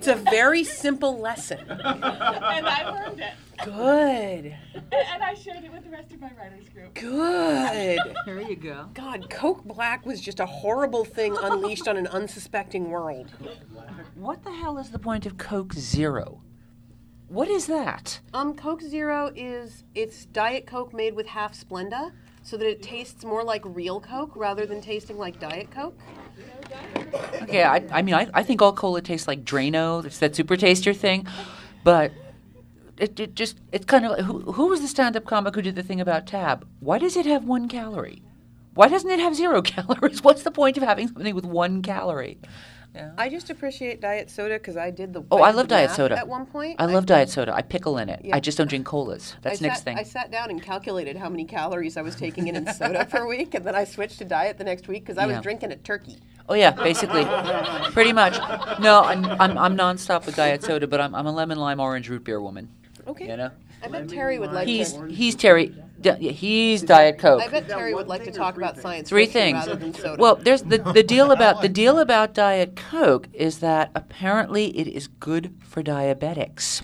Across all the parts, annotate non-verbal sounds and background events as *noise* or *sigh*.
It's a very simple lesson. *laughs* and I learned it. Good. And I shared it with the rest of my writers group. Good. *laughs* There you go. God, Coke Black was just a horrible thing unleashed on an unsuspecting world. What the hell is the point of Coke Zero? What is that? Um, Coke Zero is it's Diet Coke made with half Splenda, so that it tastes more like real Coke rather than tasting like Diet Coke. Okay, I, I mean, I, I think all cola tastes like Drano. It's that super taster thing. But it, it just, it's kind of like, who, who was the stand up comic who did the thing about Tab? Why does it have one calorie? Why doesn't it have zero *laughs* calories? What's the point of having something with one calorie? I just appreciate diet soda because I did the. Oh, I love diet soda. At one point, I love diet soda. I pickle in it. Yeah. I just don't drink colas. That's I Nick's sat, thing. I sat down and calculated how many calories I was taking in in soda *laughs* per week, and then I switched to diet the next week because I was drinking a turkey. Oh yeah, basically, pretty much. No, I'm I'm, I'm nonstop with diet soda, but I'm I'm a lemon lime orange root beer woman. Okay. You know, I bet Terry would like he's to. he's Terry. yeah, He's diet coke. I bet Terry would like to talk about science Three fiction things. rather than soda. Well, there's the the deal about the deal about diet coke is that apparently it is good for diabetics,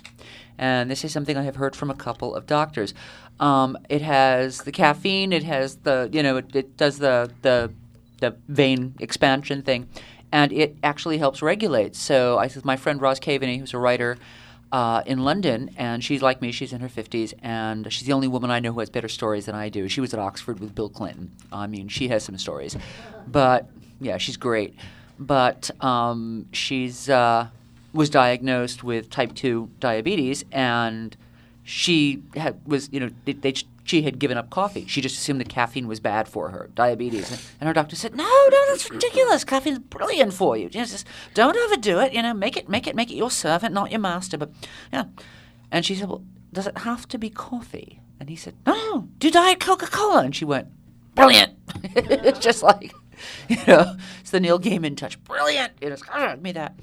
and this is something I have heard from a couple of doctors. Um, it has the caffeine. It has the you know it, it does the the the vein expansion thing, and it actually helps regulate. So I said my friend Roz Kaveney, who's a writer. Uh, in London, and she's like me. She's in her fifties, and she's the only woman I know who has better stories than I do. She was at Oxford with Bill Clinton. I mean, she has some stories, but yeah, she's great. But um, she's uh, was diagnosed with type two diabetes, and she had was you know they, they, she had given up coffee. She just assumed that caffeine was bad for her, diabetes, and, her doctor said, "No, no, that's ridiculous. Caffeine's brilliant for you. Just don't overdo it. You know, make it, make it, make it your servant, not your master." But yeah, and she said, "Well, does it have to be coffee?" And he said, "No, no, do diet Coca Cola." And she went, "Brilliant." *laughs* it's just like you know, it's the Neil Gaiman touch. Brilliant. It is ah, me that.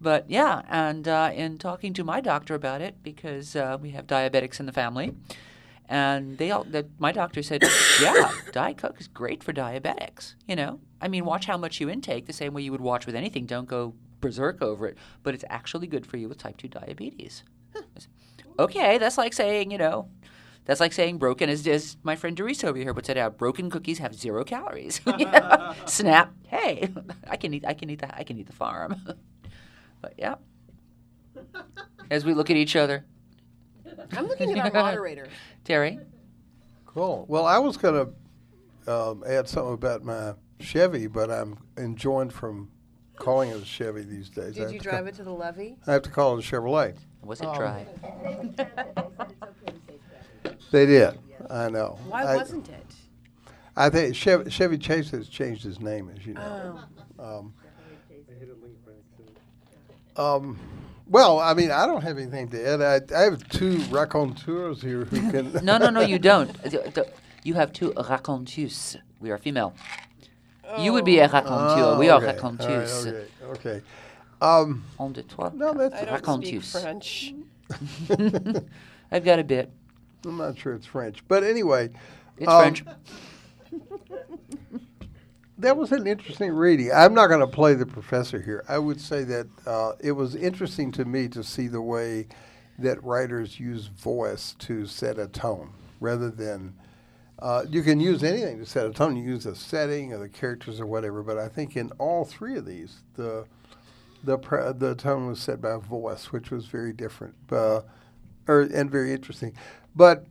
But yeah, and uh, in talking to my doctor about it, because uh, we have diabetics in the family, and they all, that my doctor said, yeah, Diet Coke is great for diabetics. You know, I mean, watch how much you intake, the same way you would watch with anything. Don't go berserk over it, but it's actually good for you with type two diabetes. okay, that's like saying, you know, that's like saying broken, as, as my friend Doris over here would say, out broken cookies have zero calories. *laughs* *laughs* Snap. Hey, I can eat. I can eat the. I can eat the farm. but yeah. *laughs* As we look at each other, I'm looking at our moderator. Terry. Cool. Well, I was going to um, add something about my Chevy, but I'm enjoined from calling it a Chevy these days. Did you drive ca- it to the levee? I have to call it a Chevrolet. Was it Um, dry? *laughs* They did. I know. Why I, wasn't it? I think Chevy, Chevy Chase has changed his name, as you know. Oh. Um, um, well, I mean, I don't have anything to add. I, I have two raconteurs here who can. *laughs* No, no, no. You don't. *laughs* You have two raconteuses. We are female. You would be a raconteur. Oh, we are okay. All right, raconteuses. okay. Okay. Um, On de toi. no, that's. I don't speak French. *laughs* I've got a bit. I'm not sure it's French, but anyway. It's um, French. That was an interesting reading. I'm not going to play the professor here. I would say that uh, it was interesting to me to see the way that writers use voice to set a tone rather than. Uh, you can use anything to set a tone. You use the setting or the characters or whatever. But I think in all three of these, the the the tone was set by voice, which was very different, uh, or and very interesting. But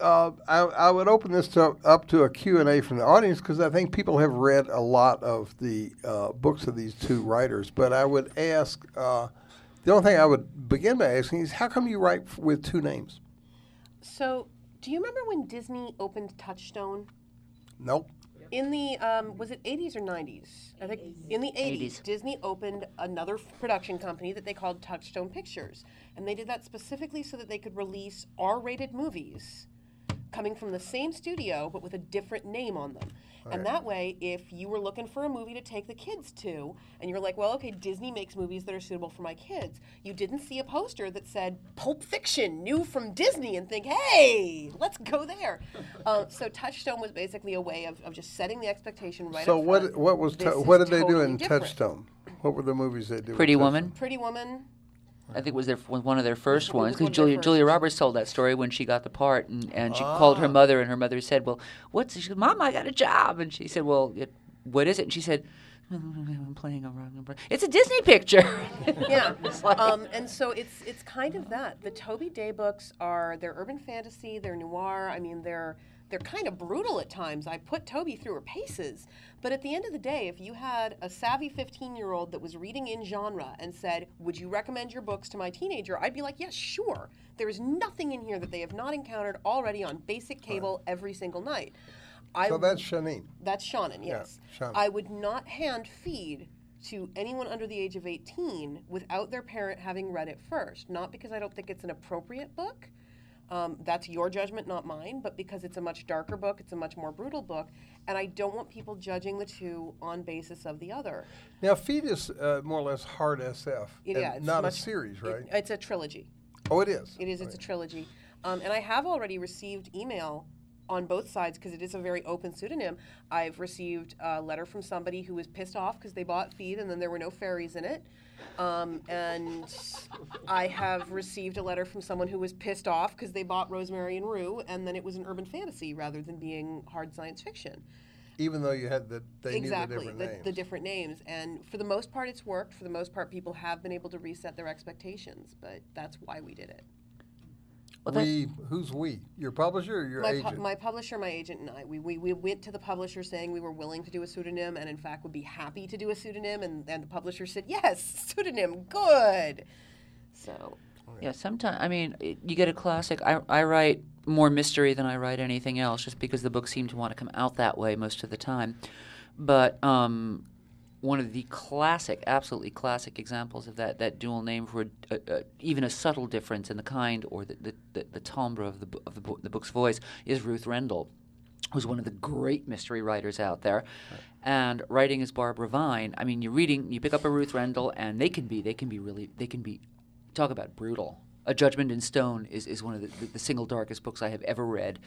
uh, I, I would open this to, up to a Q&A from the audience because I think people have read a lot of the uh, books of these two writers. But I would ask, uh, the only thing I would begin by asking is, how come you write f- with two names? So, do you remember when Disney opened Touchstone? Nope. In the um, was it 80s or 90s? I think in the 80s, 80s. Disney opened another production company that they called Touchstone Pictures, and they did that specifically so that they could release R-rated movies coming from the same studio but with a different name on them. And that way, if you were looking for a movie to take the kids to, and you're like, well, okay, Disney makes movies that are suitable for my kids, you didn't see a poster that said Pulp Fiction, new from Disney, and think, hey, let's go there. *laughs* uh, so Touchstone was basically a way of, of just setting the expectation right So up what front. what was This tou- is what did they do in different. Touchstone? What were the movies they did? with Pretty Touchstone? Woman. Pretty Woman. I think was their was one of their first ones because Julia, Julia. Roberts told that story when she got the part and, and she called her mother and her mother said, "Well, what's?" She said, "Mom, I got a job," and she said, "Well, it, what is it?" And she said, "I'm playing a wrong number. It's a Disney picture." *laughs* yeah. Like- um, and so it's it's kind of that. The Toby Day books are they're urban fantasy, they're noir. I mean, they're they're kind of brutal at times. I put Toby through her paces. But at the end of the day, if you had a savvy 15 year old that was reading in genre and said, Would you recommend your books to my teenager? I'd be like, Yes, sure. There is nothing in here that they have not encountered already on basic cable every single night. I So that's Shanine. that's Seanan, yes. Seanan. I would not hand feed to anyone under the age of 18 without their parent having read it first. Not because I don't think it's an appropriate book. Um, that's your judgment, not mine, but because it's a much darker book, it's a much more brutal book, and I don't want people judging the two on basis of the other. Now, Feed is uh, more or less hard SF, It- yeah, it's not much- a series, it- right? it's a trilogy. oh, it is. It is. It's a trilogy, um, and I have already received email on both sides because it is a very open pseudonym. I've received a letter from somebody who was pissed off because they bought Feed and then there were no fairies in it, um, and I have received a letter from someone who was pissed off because they bought Rosemary and Rue and then it was an urban fantasy rather than being hard science fiction. Even though you had the they exactly knew the different the, names. the different names. And for the most part it's worked. For the most part people have been able to reset their expectations but that's why we did it Well, we who's we? Your publisher or your my, pu- agent? my publisher, my agent, and I, we, we, we went to the publisher saying we were willing to do a pseudonym and, in fact, would be happy to do a pseudonym. And, and the publisher said, yes, *laughs* pseudonym, good. So, Yeah, sometimes I mean it- you get a classic. I I write more mystery than I write anything else, just because the books seem to want to come out that way most of the time. But um, one of the classic, absolutely classic examples of that that dual name for a, a, a, even a subtle difference in the kind or the the, the, the timbre of the of the, bo- the book's voice is Ruth Rendell. Who's one of the great mystery writers out there, and writing as Barbara Vine. I mean, you're reading, you pick up a Ruth Rendell, and they can be, they can be really, they can be talk about brutal. A Judgment in Stone is, is one of the, the, the single darkest books I have ever read.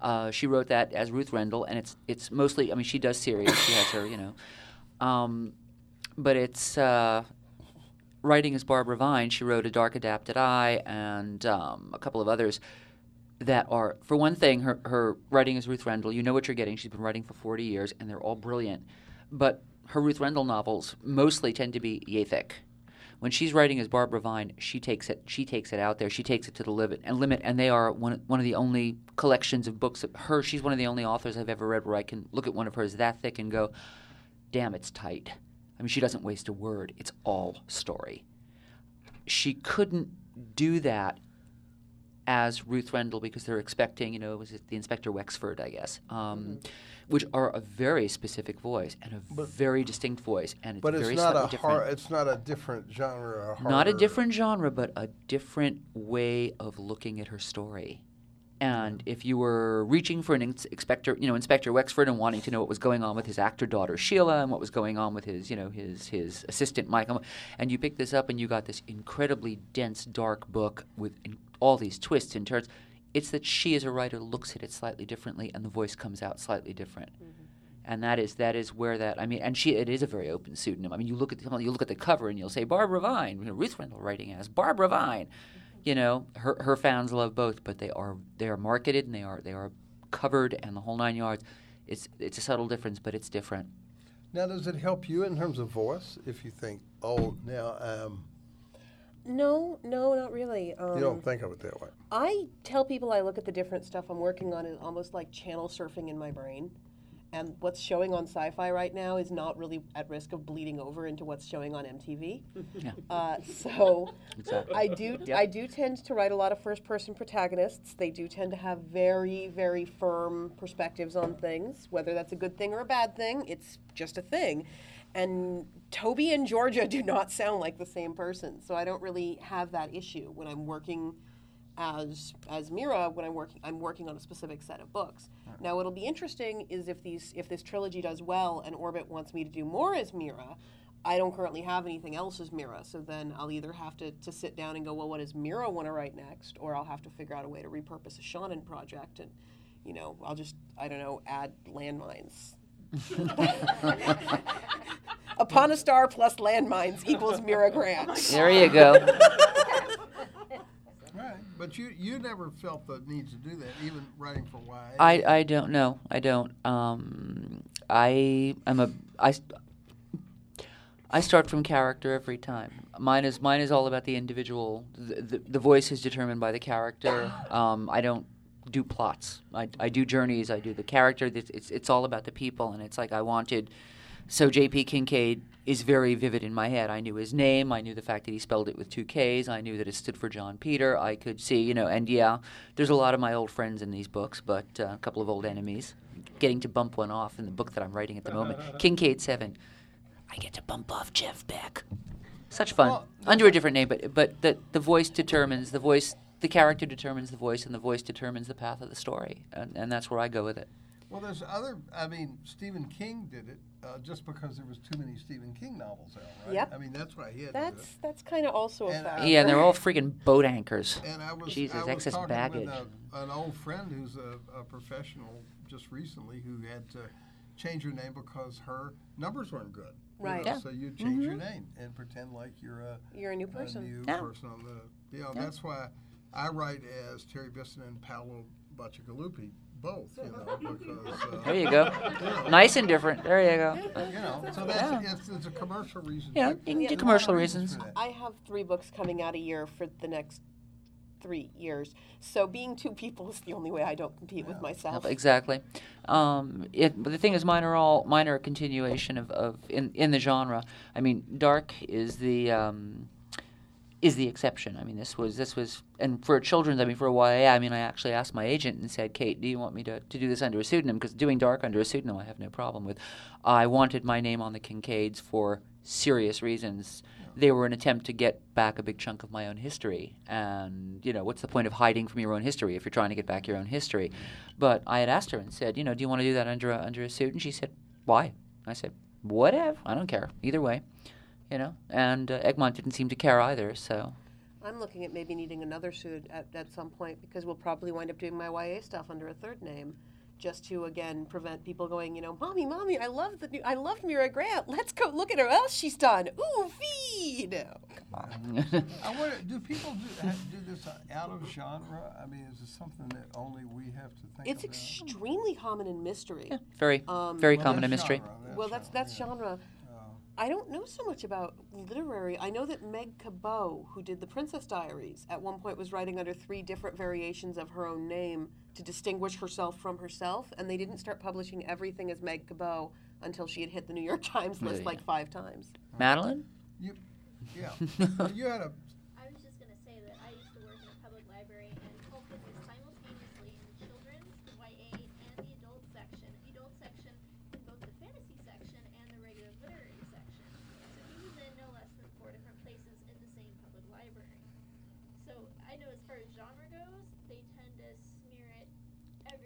Uh, she wrote that as Ruth Rendell, and it's it's mostly. I mean, she does series. She has her, you know, um, but it's uh, writing as Barbara Vine. She wrote A Dark Adapted Eye and um, a couple of others that are, for one thing, her her writing is Ruth Rendell. You know what you're getting. She's been writing for 40 years, and they're all brilliant. But her Ruth Rendell novels mostly tend to be yathic when she's writing as Barbara Vine, she takes it she takes it out there. She takes it to the limit and limit and they are one one of the only collections of books of her she's one of the only authors I've ever read where I can look at one of hers that thick and go, "Damn, it's tight." I mean, she doesn't waste a word. It's all story. She couldn't do that as Ruth Rendell because they're expecting, you know, was it the Inspector Wexford, I guess, um, which are a very specific voice and a very distinct voice, and it's but it's very not a different. hard. It's not a different genre. A Not a different genre, but a different way of looking at her story. And if you were reaching for an ins- inspector, you know, Inspector Wexford, and wanting to know what was going on with his actor daughter Sheila, and what was going on with his, you know, his his assistant Michael, and you picked this up, and you got this incredibly dense, dark book with in, all these twists and turns. It's that she, as a writer, looks at it slightly differently, and the voice comes out slightly different mm-hmm. and that is that is where that I mean, and she it is a very open pseudonym. I mean, you look at the, you look at the cover and you'll say Barbara Vine, you know, Ruth Rendell writing as Barbara Vine. You know, her her fans love both, but they are they are marketed and they are they are covered and the whole nine yards. It's it's a subtle difference, but it's different. Now, does it help you in terms of voice if you think, oh, now um, no, no, not really. Um, you don't think of it that way? I tell people I look at the different stuff I'm working on and almost like channel surfing in my brain. And what's showing on sci fi right now is not really at risk of bleeding over into what's showing on MTV. Yeah. Uh, so *laughs* Exactly. I do I do tend to write a lot of first person protagonists. They do tend to have very, very firm perspectives on things. Whether that's a good thing or a bad thing, it's just a thing. And Toby and Georgia *laughs* do not sound like the same person. So I don't really have that issue when I'm working as as Mira when I'm working I'm working on a specific set of books. Now what'll be interesting is if these if this trilogy does well and Orbit wants me to do more as Mira, I don't currently have anything else as Mira, so then I'll either have to, to sit down and go, well, what does Mira want to write next, or I'll have to figure out a way to repurpose a Seanan project, and you know, I'll just I don't know add landmines. *laughs* *laughs* Upon a star plus landmines equals Mira oh Grant. There you go. *laughs* But you you never felt the need to do that, even writing for YA. I, I don't know. I don't. Um, I am a I. I start from character every time. Mine is mine is all about the individual. The, the, the voice is determined by the character. Um, I don't do plots. I, I do journeys. I do the character. It's, it's it's all about the people, and it's like I wanted. So J.P. Kinkaid is very vivid in my head. I knew his name. I knew the fact that he spelled it with two K's. I knew that it stood for John Peter. I could see, you know, and yeah, there's a lot of my old friends in these books, but uh, a couple of old enemies. Getting to bump one off in the book that I'm writing at the moment, *laughs* Kinkaid Seven. I get to bump off Jeff Beck. Such fun Well, under a different name, but but the the voice determines the voice. The character determines the voice, and the voice determines the path of the story, and, and that's where I go with it. Well, there's other. I mean, Stephen King did it uh, just because there was too many Stephen King novels out, right? Yep. I mean, that's why he had That's to that's kind of also a And, uh, factor. Yeah, and they're all freaking boat anchors. it. And I was, Jesus, I was excess talking baggage. with a, an old friend who's a, a professional just recently who had to change her name because her numbers weren't good. you Right. know, Yeah. So you change your name and pretend like you're a, You're a new a person. new Yeah. person on the. You know, that's why I write as Terry Bisson and Paolo Bacigalupi both. You know, *laughs* because. Uh, There you go. Nice and different. There you go. You know, so that's it's, it's a commercial reason. Yeah, you can Yeah. do There's a lot commercial of reasons. for that. I have three books coming out a year for the next three years. So being two people is the only way I don't compete with myself. Exactly. Um, it, but the thing is, mine are all mine are a continuation of, of in in the genre. I mean, dark is the um, is the exception. I mean, this was this was, and for children's, I mean, for a YA, I mean, I actually asked my agent and said, Kate, do you want me to, to do this under a pseudonym? Because doing dark under a pseudonym, I have no problem with. I wanted my name on the Kinkaids for serious reasons. They were an attempt to get back a big chunk of my own history, and you know, what's the point of hiding from your own history if you're trying to get back your own history? But I had asked her and said, you know, do you want to do that under a, under a suit? And she said, why? I said, whatever. I don't care. Either way you know. And uh, Egmont didn't seem to care either. So I'm looking at maybe needing another suit at, at some point because we'll probably wind up doing my YA stuff under a third name, just to again prevent people going, you know, mommy, mommy, I love the new, I loved Mira Grant. Let's go look at her else she's done. Ooh, feed. *laughs* I wonder, do people do, have, do this out of genre? I mean, is it something that only we have to think It's about? extremely common in mystery. Yeah, very, Um, very Well, common in mystery. genre, Well, that's that's genre, genre. I don't know so much about literary. I know that Meg Cabot, who did the Princess Diaries, at one point was writing under three different variations of her own name to distinguish herself from herself, and they didn't start publishing everything as Meg Cabot until she had hit the New York *laughs* Times list Yeah. like five times. Madeline? Yeah. Yeah. *laughs* you had a. I was just gonna say that I used to work in a public library and focus simultaneously in the children's, the YA, and the adult section. The adult section in both the fantasy section and the regular literary section. So he was in no less than four different places in the same public library. So I know as far as genre goes, they tend to smear it everywhere. Everywhere. I've seen King in the YA. I've seen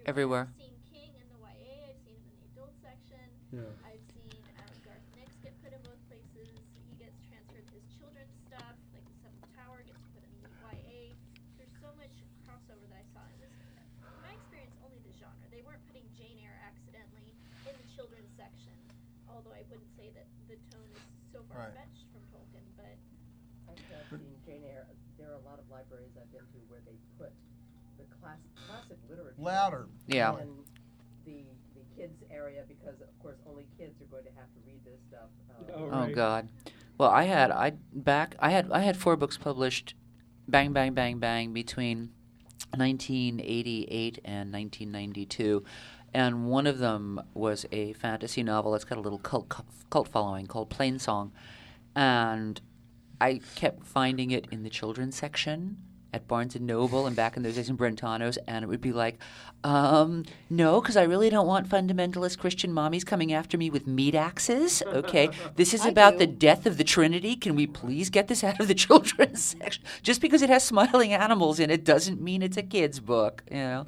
him in the adult section. Yeah. I've seen um, Garth Nix get put in both places. He gets transferred his children's stuff, like the Seventh Tower gets put in the YA. There's so much crossover that I saw. It was, in my experience, only the genre. They weren't putting Jane Eyre accidentally in the children's section. Although I wouldn't say that the tone is so far Right. from Tolkien, but I've seen Jane Eyre. There are a lot of libraries I've been to where they put the class, classic literature Louder. Yeah. in the the kids area because, of course, only kids are going to have to read this stuff. Uh, Oh God. Well, I had I back I had I had four books published, bang bang bang bang between 1988 and 1992, and one of them was a fantasy novel that's got a little cult cult following called Plainsong, and I kept finding it in the children's section at Barnes and Noble and back in those days in Brentanos, and it would be like, um, no, because I really don't want fundamentalist Christian mommies coming after me with meat axes. Okay, *laughs* this is I about the death of the Trinity. Can we please get this out of the *laughs* children's section? Just because it has smiling animals in it doesn't mean it's a kid's book. You know.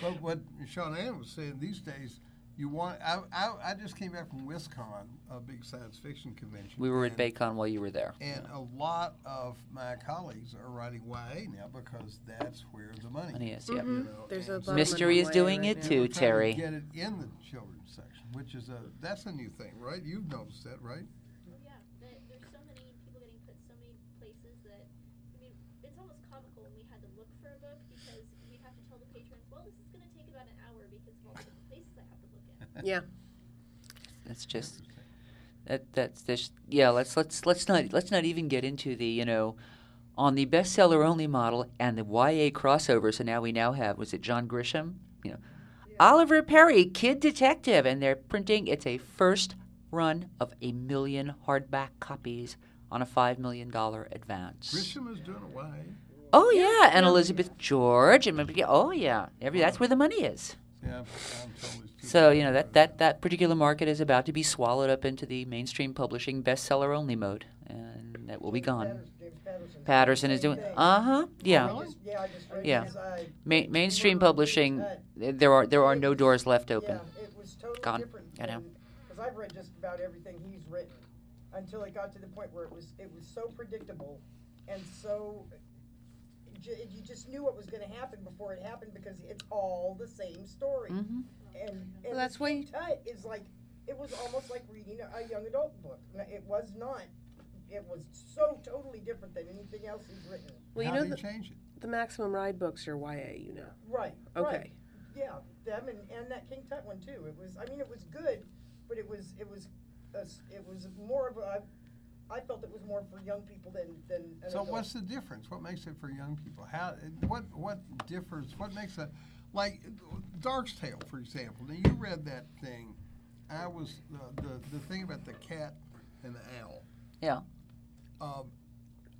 But what Seanan was saying, these days, you want. I, I, I just came back from WisCon, a big science fiction convention. We were at and- Bacon while you were there. And a lot of my colleagues are writing YA now because that's where the money, Money is, yep. You know, mm-hmm. There's a lot Mystery is doing YA it now. too, we're to Terry. Get it in the children's section, which is a that's a new thing, right? You've noticed that, right? Yeah, there, there's so many people getting put so many places that I mean, it's almost comical when we had to look for a book because we'd have to tell the patrons, well, this is going to take about an hour because of all the different places I have to look at. Yeah. That's just that that's this yeah let's let's let's not let's not even get into the you know on the bestseller only model and the YA crossover so now we now have was it John Grisham you know Oliver Perry kid detective and they're printing it's a first run of a million hardback copies on a 5 million dollar advance. Grisham is doing a YA. Oh yeah, and Elizabeth George and maybe- oh yeah, every that's where the money is. Yeah, totally. So you know that, that that particular market is about to be swallowed up into the mainstream publishing bestseller only mode, and that will be gone. Patterson, Patterson is doing. Uh huh. Yeah. really? Yeah, I Yeah. Ma- mainstream publishing. uh, There are there are no doors left open. Yeah, it was totally Gone. different. I know. Because I've read just about everything he's written until it got to the point where it was it was so predictable and so ju- you just knew what was going to happen before it happened because it's all the same story. hmm And, and Well, that's why King Tut is like it was almost like reading a, a young adult book. No, It was not. It was so totally different than anything else he's written. Well, you How know do the, you change it? the Maximum Ride books are YA. You know. Right. Okay. Right. Yeah, them and, and that King Tut one too. It was. I mean, it was good, but it was it was a s it was more of a. I felt it was more for young people than than. An So adult. what's the difference? What makes it for young people? How? What? What differs? What makes a like Dark's Tale, for example? Now you read that thing. I was the the, the thing about the cat and the owl. Yeah. Um,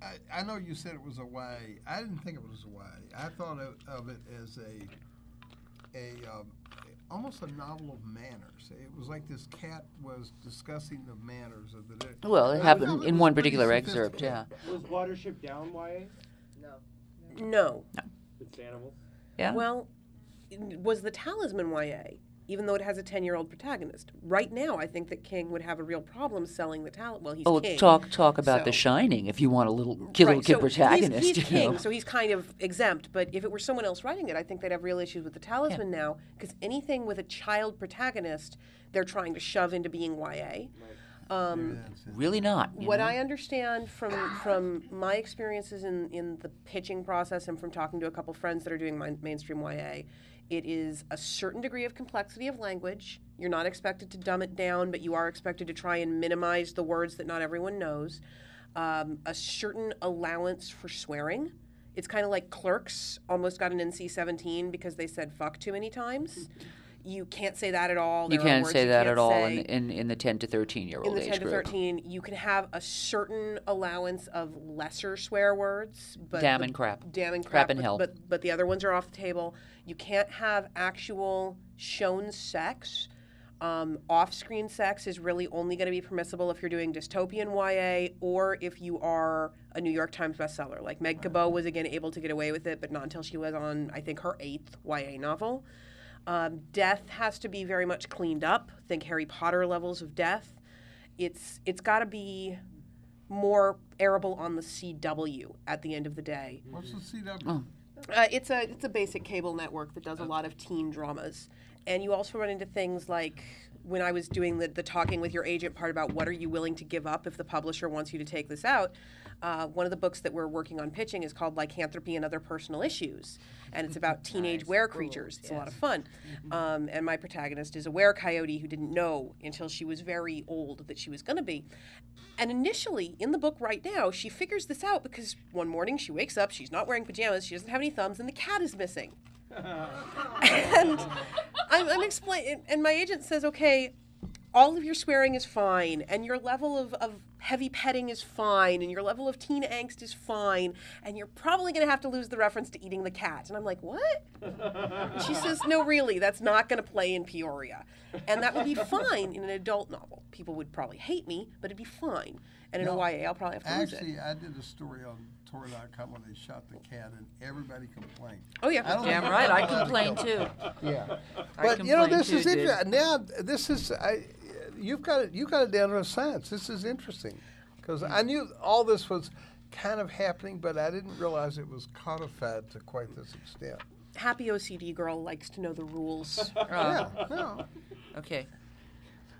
I, I know you said it was a YA. I didn't think it was a YA. I thought of, of it as a a um, almost a novel of manners. It was like this cat was discussing the manners of the day. Well, it was- happened it in one particular excerpt. Yeah. sophisticated. Was Watership Down YA? No. No. It's animals. Yeah. Well, was the Talisman YA? Even though it has a ten-year-old protagonist, right now I think that King would have a real problem selling the Talisman. Well, he's oh, King. talk talk about The Shining if you want a little kid, little Right, kid so protagonist. He's, he's you king, know. so he's kind of exempt. But if it were someone else writing it, I think they'd have real issues with the talisman now. Because anything with a child protagonist, they're trying to shove into being YA. Um, Maybe. Really not. what know? I understand from from my experiences in, in the pitching process and from talking to a couple friends that are doing my, mainstream YA, it is a certain degree of complexity of language. You're not expected to dumb it down, but you are expected to try and minimize the words that not everyone knows. Um, a certain allowance for swearing. It's kind of like Clerks almost got an NC-17 because they said "fuck" too many times. You can't say that at all. You There are can't say you that can't at all in, in in the ten to thirteen year old age. in the 10 to group. 13 you can have a certain allowance of lesser swear words but Damn and crap. damn and Crap crap, and but, hell. but but the other ones are off the table you can't have actual shown sex um, off-screen sex is really only going to be permissible if you're doing dystopian YA or if you are a New York Times bestseller. Like Meg Cabot was again able to get away with it, but not until she was on, I think, her eighth YA novel. Um, death has to be very much cleaned up. Think Harry Potter levels of death. It's it's got to be more arable on the CW at the end of the day. What's the CW? Oh. Uh, it's a it's a basic cable network that does a lot of teen dramas, and you also run into things like when I was doing the, the talking with your agent part about what are you willing to give up if the publisher wants you to take this out. Uh, one of the books that we're working on pitching is called Lycanthropy and Other Personal Issues, and it's about *laughs* teenage were creatures. It's a lot of fun. Um, and my protagonist is a were coyote who didn't know until she was very old that she was going to be. And initially, in the book right now, she figures this out because one morning she wakes up, she's not wearing pajamas, she doesn't have any thumbs, and the cat is missing. *laughs* *laughs* and I'm, I'm explaining, and my agent says, okay, all of your swearing is fine, and your level of, of heavy petting is fine and your level of teen angst is fine and you're probably going to have to lose the reference to eating the cat. And I'm like, what? And she says, no, really, that's not going to play in Peoria. And that would be fine in an adult novel. People would probably hate me, but it'd be fine. And in No, a YA, I'll probably have to lose it. Actually, I did a story on Tor.com when they shot the cat, and everybody complained. Oh, yeah. I don't Damn right, I complained too. Yeah, I but you know this too, is dude. interesting. Now this is I, you've got it. You got it down to a science. This is interesting because I knew all this was kind of happening, but I didn't realize it was codified to quite this extent. Happy OCD girl likes to know the rules. *laughs* yeah, no. Okay.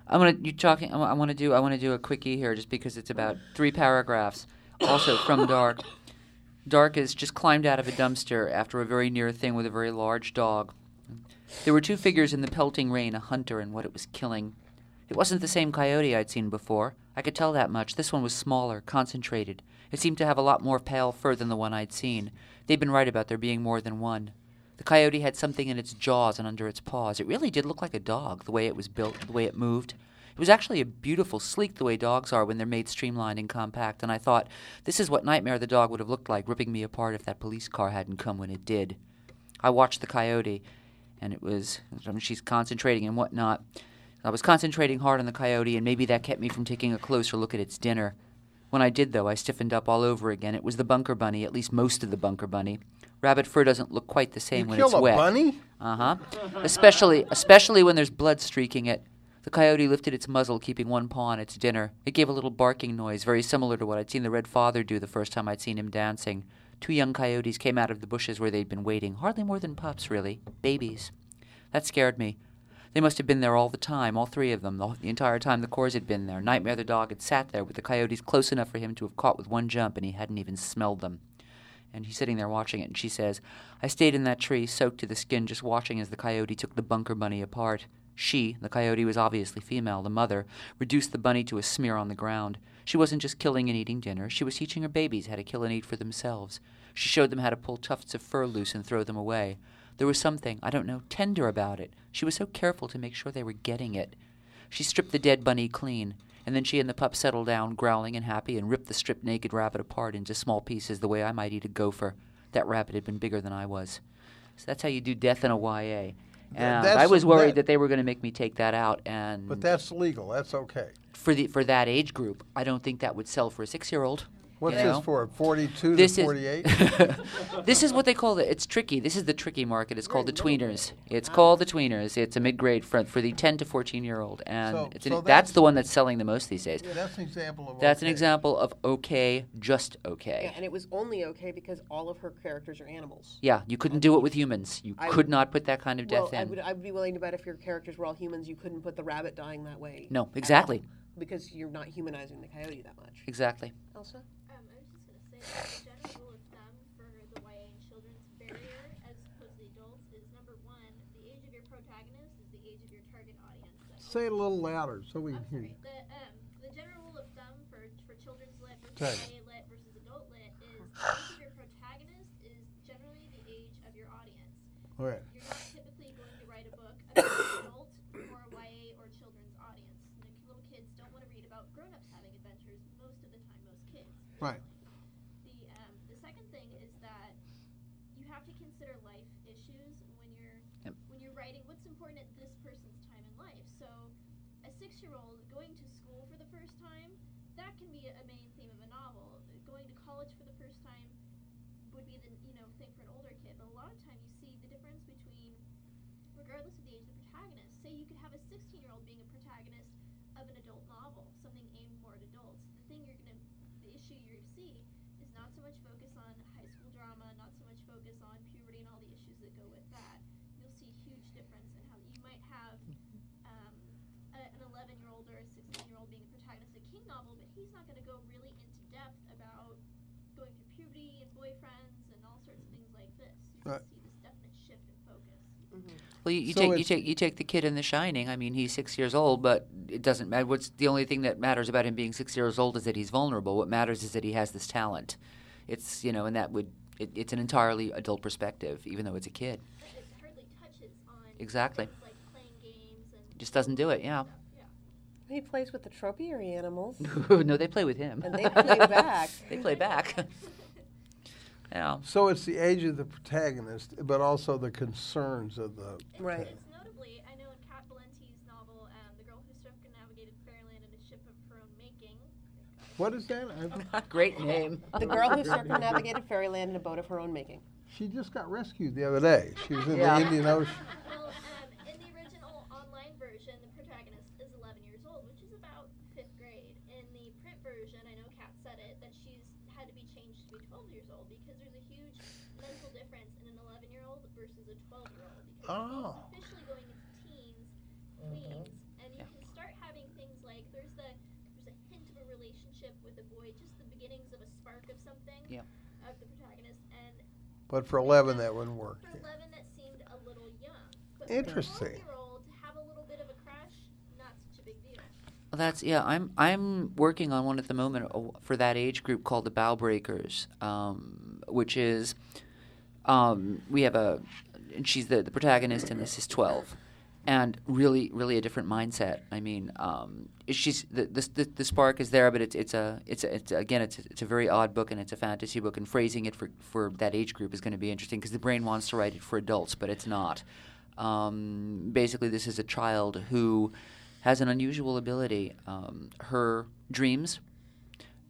I'm gonna you talking. I want to do. I want to do a quickie here, just because it's about three paragraphs. Also from *coughs* Dark. Dark has just climbed out of a dumpster after a very near thing with a very large dog. There were two figures in the pelting rain: a hunter and what it was killing. It wasn't the same coyote I'd seen before. I could tell that much. This one was smaller, concentrated. It seemed to have a lot more pale fur than the one I'd seen. They'd been right about there being more than one. The coyote had something in its jaws and under its paws. It really did look like a dog, the way it was built, the way it moved. It was actually a beautiful, sleek the way dogs are when they're made streamlined and compact, and I thought, this is what Nightmare the dog would have looked like, ripping me apart if that police car hadn't come when it did. I watched the coyote, and it was, I mean, she's concentrating and whatnot. I was concentrating hard on the coyote, and maybe that kept me from taking a closer look at its dinner. When I did, though, I stiffened up all over again. It was the bunker bunny, at least most of the bunker bunny. Rabbit fur doesn't look quite the same You when it's a wet. bunny? Uh huh. Especially, especially when there's blood streaking it. The coyote lifted its muzzle, keeping one paw on its dinner. It gave a little barking noise, very similar to what I'd seen the red father do the first time I'd seen him dancing. Two young coyotes came out of the bushes where they'd been waiting, hardly more than pups, really, babies. That scared me. They must have been there all the time, all three of them, the, the entire time the Coors had been there. Nightmare the dog had sat there with the coyotes close enough for him to have caught with one jump, and he hadn't even smelled them. And he's sitting there watching it, and she says, I stayed in that tree, soaked to the skin, just watching as the coyote took the bunker bunny apart. She, the coyote was obviously female, the mother, reduced the bunny to a smear on the ground. She wasn't just killing and eating dinner, she was teaching her babies how to kill and eat for themselves. She showed them how to pull tufts of fur loose and throw them away. There was something, I don't know, tender about it. She was so careful to make sure they were getting it. She stripped the dead bunny clean, and then she and the pup settled down, growling and happy, and ripped the stripped naked rabbit apart into small pieces the way I might eat a gopher. That rabbit had been bigger than I was. So that's how you do death in a YA. And I was worried that- that they were going to make me take that out, and But that's legal. That's okay. for the for that age group, I don't think that would sell for a six-year-old. What's you know? this for? Forty-two This to is forty-eight. *laughs* this is what they call it. It's tricky. This is the tricky market. It's called the tweeners. It's ah. called the tweeners. It's a mid-grade for for the 10 to 14 year old, and So- it's so an, that's, that's- the one that's selling the most these days. That's an example of. That's an okay. example of okay, just Yeah, okay. and it was only okay because all of her characters are animals. Yeah, you couldn't do it with humans. You I could would- not put that kind of Well, death I in. would, I would be willing to bet if your characters were all humans, you couldn't put the rabbit dying that way. No, exactly. because you're not humanizing the coyote that much. Exactly. Elsa? Um, I was just gonna say the general rule of thumb for the YA and children's barrier, as opposed to adults, is number one, the age of your protagonist is the age of your target audience. Say it a little louder so we can hear you. The um, the general rule of thumb for for children's lit Okay. versus YA lit versus adult lit is the age of your protagonist is generally the age of your audience. All right. You're not typically going to write a book about an adult or YA or children's audience. You know, little kids don't want to read about grown-ups having adventures most of the time. Most kids. Right. The um, the second thing is that you have to consider life issues when you're Yep. when you're writing what's important at this person's time in life. So, six-year-old going to school for the first time that can be a main theme of a novel. Going to college for the first time would be the you know thing for an older kid. But a lot of time you see the difference between, regardless of the age of the protagonist. Say you could have a 16-year-old being a protagonist of an adult novel, something aimed more at adults. The thing you're gonna, the issue you see is not so much focus on high school drama, not so much focus on puberty and all the issues that go with that. You'll see huge difference in how you might have um, a, an 11-year-old or a 16-year-old being a protagonist of a King novel, but he's not going to go really into depth about going through puberty and boyfriends and all sorts of things like this. You Right. just see this definite shift in focus. Well, you, you So take you take you take the kid in The Shining. I mean, he's six years old, but it doesn't matter. What's the only thing that matters about him being six years old is that he's vulnerable. What matters is that he has this talent. It's you know, and that would it, it's an entirely adult perspective, even though it's a kid. It hardly touches on Exactly. things like playing games and Just doesn't do it. Yeah. yeah. He plays with the topiary animals, *laughs* no, they play with him. and they play back. *laughs* they play back. *laughs* yeah. So it's the age of the protagonist, but also the concerns of the. It's, Right. It's notably, I know in Cat Valente's novel, um, The Girl Who Circumnavigated Fairyland in a Ship of Her Own Making. What is that? I, *laughs* Great name. *laughs* The girl who circumnavigated fairyland in a boat of her own making. she just got rescued the other day. She was in Yeah. the Indian Ocean. *laughs* Well, um, in the original online version, the protagonist is 11 years old, which is about fifth grade. In the print version, I know Cat said it, that she's had to be changed to be 12 years old because there's a huge mental difference in an 11 year old versus a 12 year old. Because Oh. she's officially going into teens, mm-hmm. tweens, and you can start having things like there's the there's a hint of a relationship with a boy, just the beginnings of a spark of something Yeah. of the protagonist, and But for 11, that wouldn't work. for 11, that seemed a little young. But Interesting. For a 12-year-old to have a little bit of a crush, not such a big deal. Well, that's yeah. I'm I'm working on one at the moment uh, for that age group called the Bough Breakers, um, which is um, we have a and she's the the protagonist, and this is twelve, and really really a different mindset. I mean, um, she's the, the the spark is there, but it's it's a it's a, it's a, again it's a, it's a very odd book and it's a fantasy book, and phrasing it for for that age group is going to be interesting because the brain wants to write it for adults, but it's not. Um, basically, this is a child who has an unusual ability. Um, her dreams,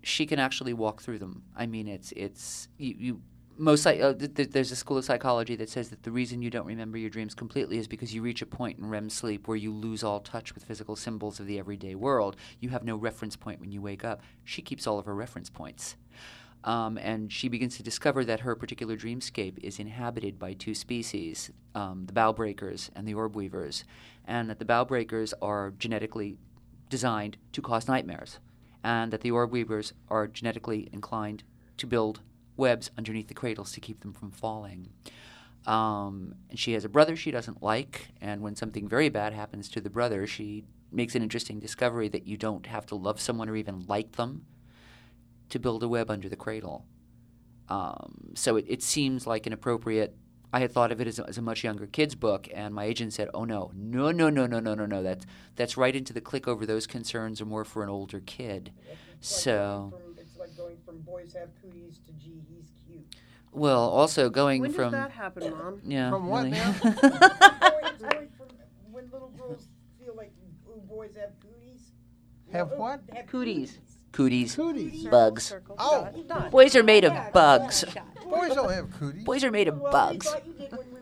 she can actually walk through them. I mean, it's it's you. you most uh, th- th- there's a school of psychology that says that the reason you don't remember your dreams completely is because you reach a point in REM sleep where you lose all touch with physical symbols of the everyday world. You have no reference point when you wake up. She keeps all of her reference points. Um, and she begins to discover that her particular dreamscape is inhabited by two species, um, the bow breakers and the orb weavers, and that the bough breakers are genetically designed to cause nightmares, and that the orb weavers are genetically inclined to build webs underneath the cradles to keep them from falling. Um, and she has a brother she doesn't like, and when something very bad happens to the brother, she makes an interesting discovery that you don't have to love someone or even like them to build a web under the cradle. Um, so it, it seems like an appropriate. I had thought of it as a, as a much younger kid's book, and my agent said, "Oh no, no, no, no, no, no, no, no. That's that's right into the click over those concerns are more for an older kid." It's like So, going from, it's like going from boys have cooties to gee, he's cute. well, also going When from does that happen, Mom? yeah, From what really. now? *laughs* going, going from when little girls feel like ooh, boys have cooties. Have what? Have Cooties. Cooties, Cooties. bugs. Circle, Oh. dot, dot. Boys are made of Yeah, bugs. Boys don't have cooties. Boys are made of Well, bugs. we thought you we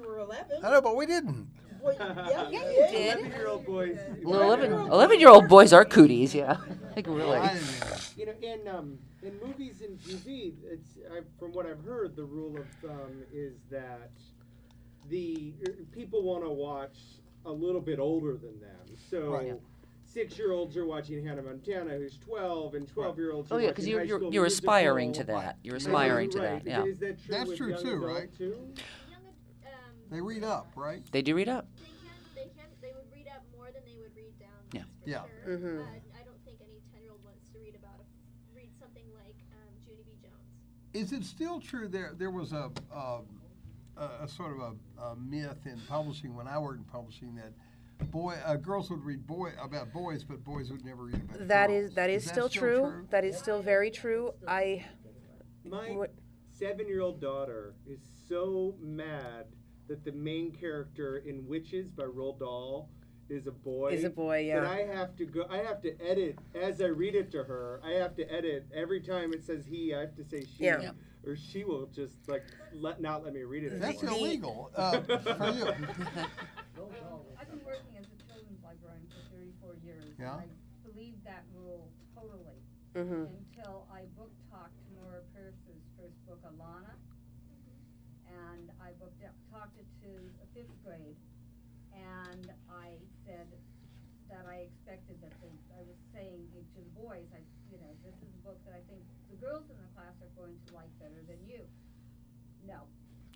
I know, but we didn't. Well, yeah, Yeah, you you did. did. Eleven-year-old boys. Well, 11, 11 year old boys are cooties, yeah. *laughs* Like, really. I didn't. You know, in um, in movies and TV, it's I, from what I've heard, the rule of thumb is that the people want to watch a little bit older than them. So. Right. Six-year-olds are watching Hannah Montana, who's twelve, and twelve-year-olds. Oh, are yeah, because watching you're, you're, you're aspiring to that. You're Right, aspiring to right. that, yeah. Is that true That's true, too, right? Too? Um, They read up, right? They do read up. They can, they can, they would read up more than they would read down. Yeah. for Yeah. Sure. Mhm. Uh, I don't think any ten-year-old wants to read about a, read something like um, Junie B. Jones. Is it still true there? There was a um, a, a sort of a, a myth in publishing when I worked in publishing that boy uh, girls would read boy about boys, but boys would never read about That girls. is that is, still, true. That is still very true. I My What- seven-year-old daughter is so mad that the main character in Witches by Roald Dahl is a boy. is a boy, That yeah. I have to go. I have to edit as I read it to her. I have to edit every time it says he. I have to say she, Yeah. Yeah. or she will just like let not let me read it. That's anymore. illegal uh, for you. *laughs* *laughs* I've been working as a children's librarian for thirty-four years. and Yeah. I believe that rule totally hmm until I book talked to Nora Pierce's first book, Alanna. And I booked it, talked it to a fifth grade, and I said that I expected that the, I was saying it to the boys, I, you know, this is a book that I think the girls in the class are going to like better than you. No.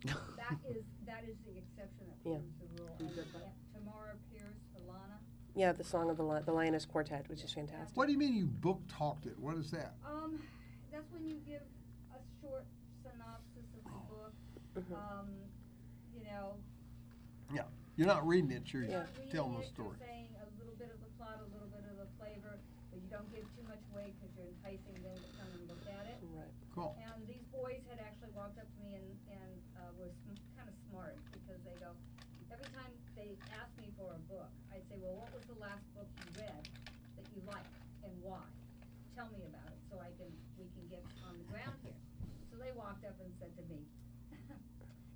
*laughs* That is, that is the exception that Yeah. proves the rule. Who's And that by? Tamora Pierce, Alanna. Yeah, the song of the Li- the Lioness Quartet, which is fantastic. What do you mean you book talked it? What is that? Um, that's when you give a short synopsis of the book. Mhm. Um, you know, Yeah, You're not reading it. You're Yeah. not telling the story. You're saying a little bit of the plot, a little bit of the flavor. But you don't give too much away because you're enticing them to come and look at it. Right. Cool. And these boys had actually walked up to me and, and uh, were sm- kind of smart because they go, every time they asked me for a book, I'd say, well, what was the last book you read that you liked and why? Tell me about it so I can, we can get on the ground here. So they walked up and said to me,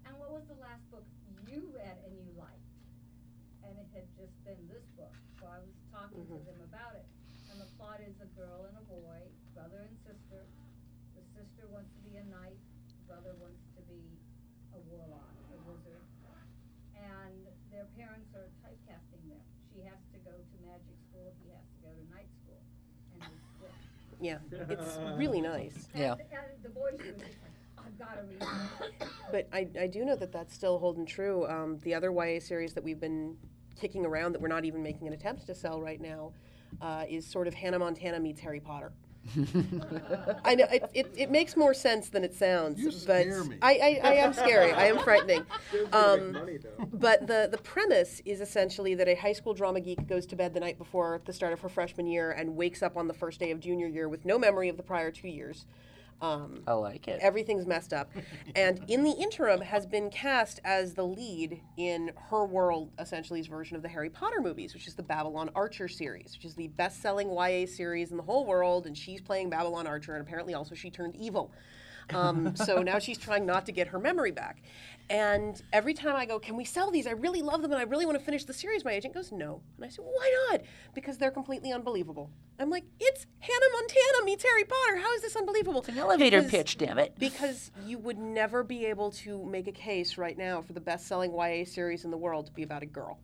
and what was the last book you read and you liked? And it had just been this book. So I was talking to them about it. And the plot is a girl and a boy, brother and sister. The sister wants to be a knight, brother wants to be a warlock, a wizard. And their parents are typecasting them. She has to go to magic school, he has to go to night school. And they split. Yeah, it's really nice. Yeah. And the boys were just like, I've gotta read this. But I, I do know that that's still holding true. Um, the other YA series that we've been kicking around that we're not even making an attempt to sell right now uh, is sort of Hannah Montana meets Harry Potter. *laughs* I know it, it, it makes more sense than it sounds, You but me. I, I, I am scary. I am frightening. *laughs* Um, money. But the, the premise is essentially that a high school drama geek goes to bed the night before the start of her freshman year and wakes up on the first day of junior year with no memory of the prior two years. Um, I like it. everything's messed up. And in the interim, has been cast as the lead in her world, essentially's version of the Harry Potter movies, which is the Babylon Archer series, which is the best selling YA series in the whole world. And she's playing Babylon Archer, and apparently also she turned evil. Um, *laughs* so now she's trying not to get her memory back. And every time I go, Can we sell these? I really love them and I really want to finish the series. My agent goes, No. And I said, Why not? Because they're completely unbelievable. I'm like, It's Hannah Montana meets Harry Potter. How is this unbelievable? It's an elevator Because- pitch, damn it. because you would never be able to make a case right now for the best-selling YA series in the world to be about a girl.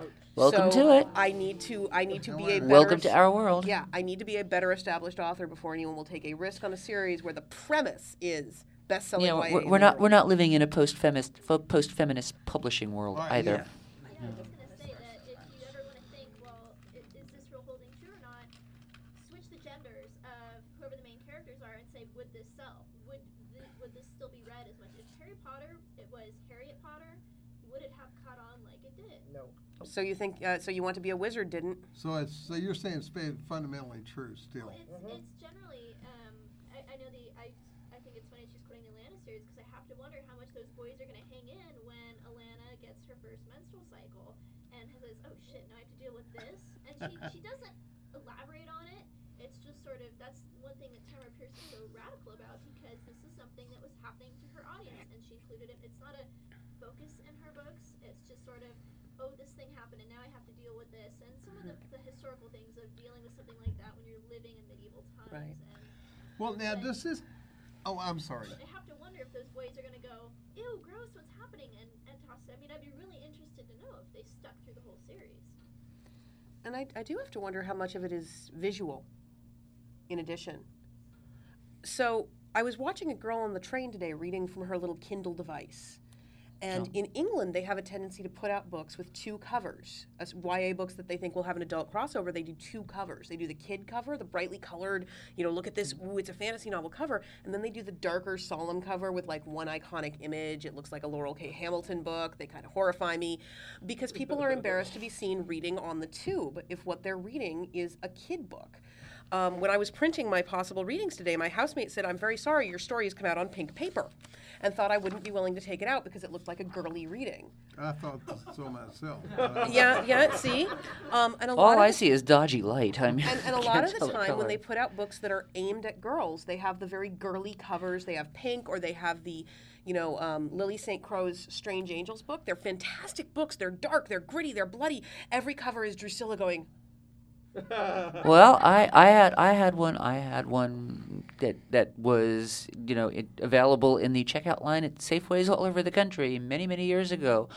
Ouch. Welcome So to it. I need to. I need to be a better. Welcome to our world. Yeah, I need to be a better established author before anyone will take a risk on a series where the premise is best-selling Yeah, YA. we're, we're not world. we're not living in a post-feminist post-feminist publishing world Right, either. yeah. Yeah, I was just gonna say that if you ever want to think, well, i- is this real holding true or not? Switch the genders of whoever the main characters are and say, would this sell? Would th- would this still be read as much? If Harry Potter, it was Harriet Potter, would it have caught on like it did? No. So you think? Uh, so you want to be a wizard? Didn't? So it's so you're saying it's fundamentally true still. Well, it's, it's generally. Um, I, I know the. I I think it's funny she's quoting the Alanna series because I have to wonder how much those boys are going to hang in when Alanna gets her first menstrual cycle and says, "Oh shit, now I have to deal with this," and she *laughs* she doesn't elaborate on it. It's just sort of that's one thing that Tamora Pierce is so radical about because this is something that was happening to her audience and she included it. It's not a focus in her books. It's just sort of oh, this thing happened and now I have to deal with this. And some of the, the historical things of dealing with something like that when you're living in medieval times. Right. And Well, now this is. Oh, I'm sorry. I have to wonder if those boys are going to go, ew, gross, what's happening? And, and toss it. I mean, I'd be really interested to know if they stuck through the whole series. And I, I do have to wonder how much of it is visual. In addition, so I was watching a girl on the train today reading from her little Kindle device. And in England, they have a tendency to put out books with two covers. As YA books that they think will have an adult crossover, they do two covers. They do the kid cover, the brightly colored, you know, look at this, ooh, it's a fantasy novel cover. And then they do the darker, solemn cover with like one iconic image. It looks like a Laurell K. Hamilton book. They kind of horrify me because people are embarrassed to be seen reading on the tube if what they're reading is a kid book. Um, when I was printing my possible readings today, my housemate said, I'm very sorry, your story has come out on pink paper, and thought I wouldn't be willing to take it out because it looked like a girly reading. I thought so myself. *laughs* Yeah, yeah, see? Um, and a All lot of I the- see is dodgy light. I mean, and, and a *laughs* I lot of the tell time, when they put out books that are aimed at girls, they have the very girly covers. They have pink, or they have the, you know, um, Lili St. Crow's Strange Angels book. They're fantastic books. They're dark. They're gritty. They're bloody. Every cover is Drusilla going, Well, I, I had I had one I had one that that was you know it, available in the checkout line at Safeways all over the country many many years ago.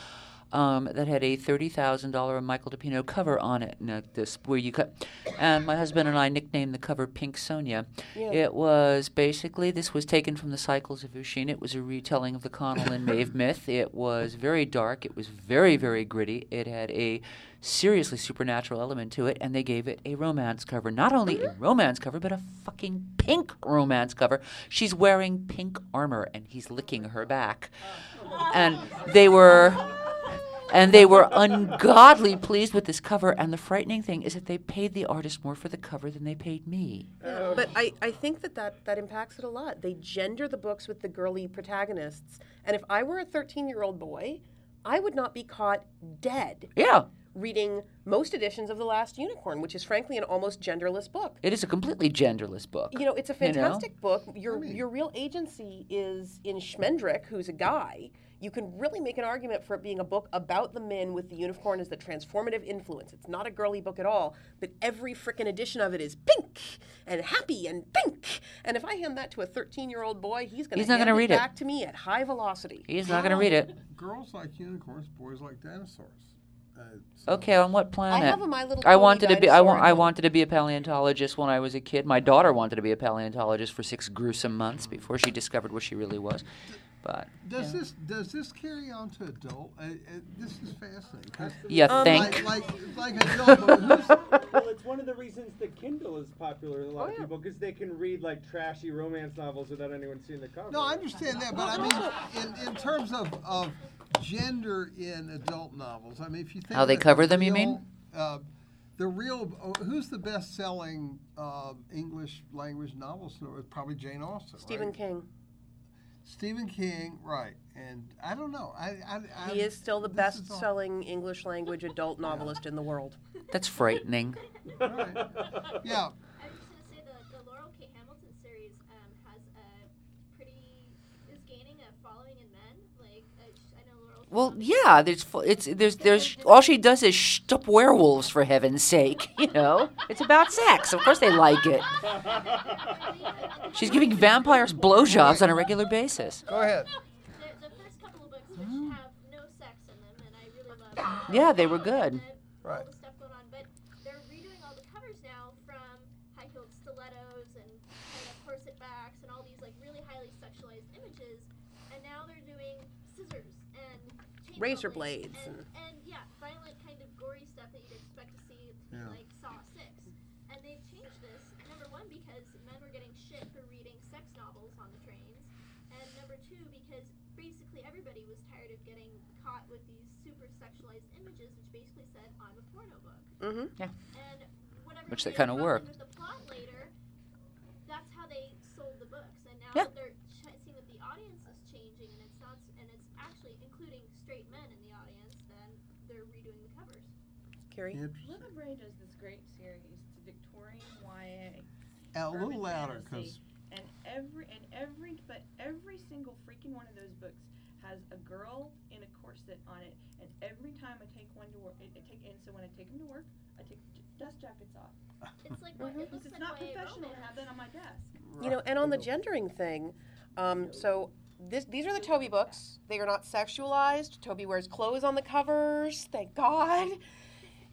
Um, that had a thirty thousand dollar Michael DePino cover on it. And, this where you cut, and my husband and I nicknamed the cover Pink Sonia. Yeah. It was basically this was taken from the Cycles of Usheen. It was a retelling of the Connell and Maeve myth. It was very dark. It was very very gritty. It had a seriously supernatural element to it, and they gave it a romance cover. Not only a mm-hmm. romance cover, but a fucking pink romance cover. She's wearing pink armor, and he's licking her back. And they were. and they were ungodly pleased with this cover. And the frightening thing is that they paid the artist more for the cover than they paid me. Yeah, but I, I think that, that that impacts it a lot. They gender the books with the girly protagonists. And if I were a 13 year old boy, I would not be caught dead Yeah, reading most editions of The Last Unicorn, which is frankly an almost genderless book. it is a completely genderless book. You know, it's a You know? fantastic book. Your your real agency is in Schmendrick, who's a guy. You can really make an argument for it being a book about the men with the unicorn as the transformative influence. It's not a girly book at all, but every frickin' edition of it is pink and happy and pink. And if I hand that to a 13-year-old boy, he's going He's to not hand gonna it read it. back to me at high velocity. He's not going to read it. Girls like unicorns, boys like dinosaurs. Uh, so- Okay, on what planet? have a My Little I wanted to be. I, dinosaur wa- I wanted to be a paleontologist when I was a kid. My daughter wanted to be a paleontologist for six gruesome months before she discovered what she really was. But Does this does this carry on to adult? Uh, uh, this is fascinating. 'cause you Um, think? Like, like, like *laughs* adult, but well, it's one of the reasons the Kindle is popular with a lot Oh, of yeah. people because they can read like trashy romance novels without anyone seeing the cover. no, I understand that, but I mean, in, in terms of, of gender in adult novels, I mean, if you think How they cover the them, you mean? Uh, the real uh, who's the best-selling uh, English language novelist? It's probably Jane Austen. Stephen right? King. Stephen King, right? And I don't know. I, I, I He is still the this is all- best-selling English language adult novelist in the world. That's frightening. Right. Yeah. I was just gonna say the, the Laurell K. Hamilton series um, has a pretty is gaining a following in men. Like uh, sh- I know Laurell. Well, yeah. There's it's there's there's all she does is stop werewolves for heaven's sake. *laughs* You know, it's about sex. Of course they like it. She's giving vampires blowjobs on a regular basis. Go ahead. The, the first couple of books which have no sex in them, and I really love. Yeah, they were good. Right. All the stuff going on, but they're redoing all the covers now from high-heeled stilettos and kind of corset backs and all these like really highly sexualized images, and now they're doing scissors and chainsaw Razor blades blades and, and yeah, violent kind of gory stuff that you'd expect to see in Yeah. like Saw Six. And they've changed this number one because men were getting shit for reading sex novels on the trains, and number two because basically everybody was tired of getting caught with these super sexualized images, which basically said I'm a porno book. Mm-hmm. And whatever Which they kind kinda of were. With the plot later, that's how they sold the books. And now Yeah. they're ch- seeing that the audience is changing, and it's not, s- and it's actually including straight men in the audience, then they're redoing the covers. Carrie. Interesting. Libba Bray does this great series, it's Victorian YA. A little louder, because And every and every but every single freaking one of those books has a girl in a corset on it. And every time I take one to work, I, I take and so when I take them to work, I take j- dust jackets off. *laughs* It's like what it looks it's like not professional to have that on my desk. You know, and on the gendering thing, um, so this, these are the Toby books. They are not sexualized. Toby wears clothes on the covers. Thank God.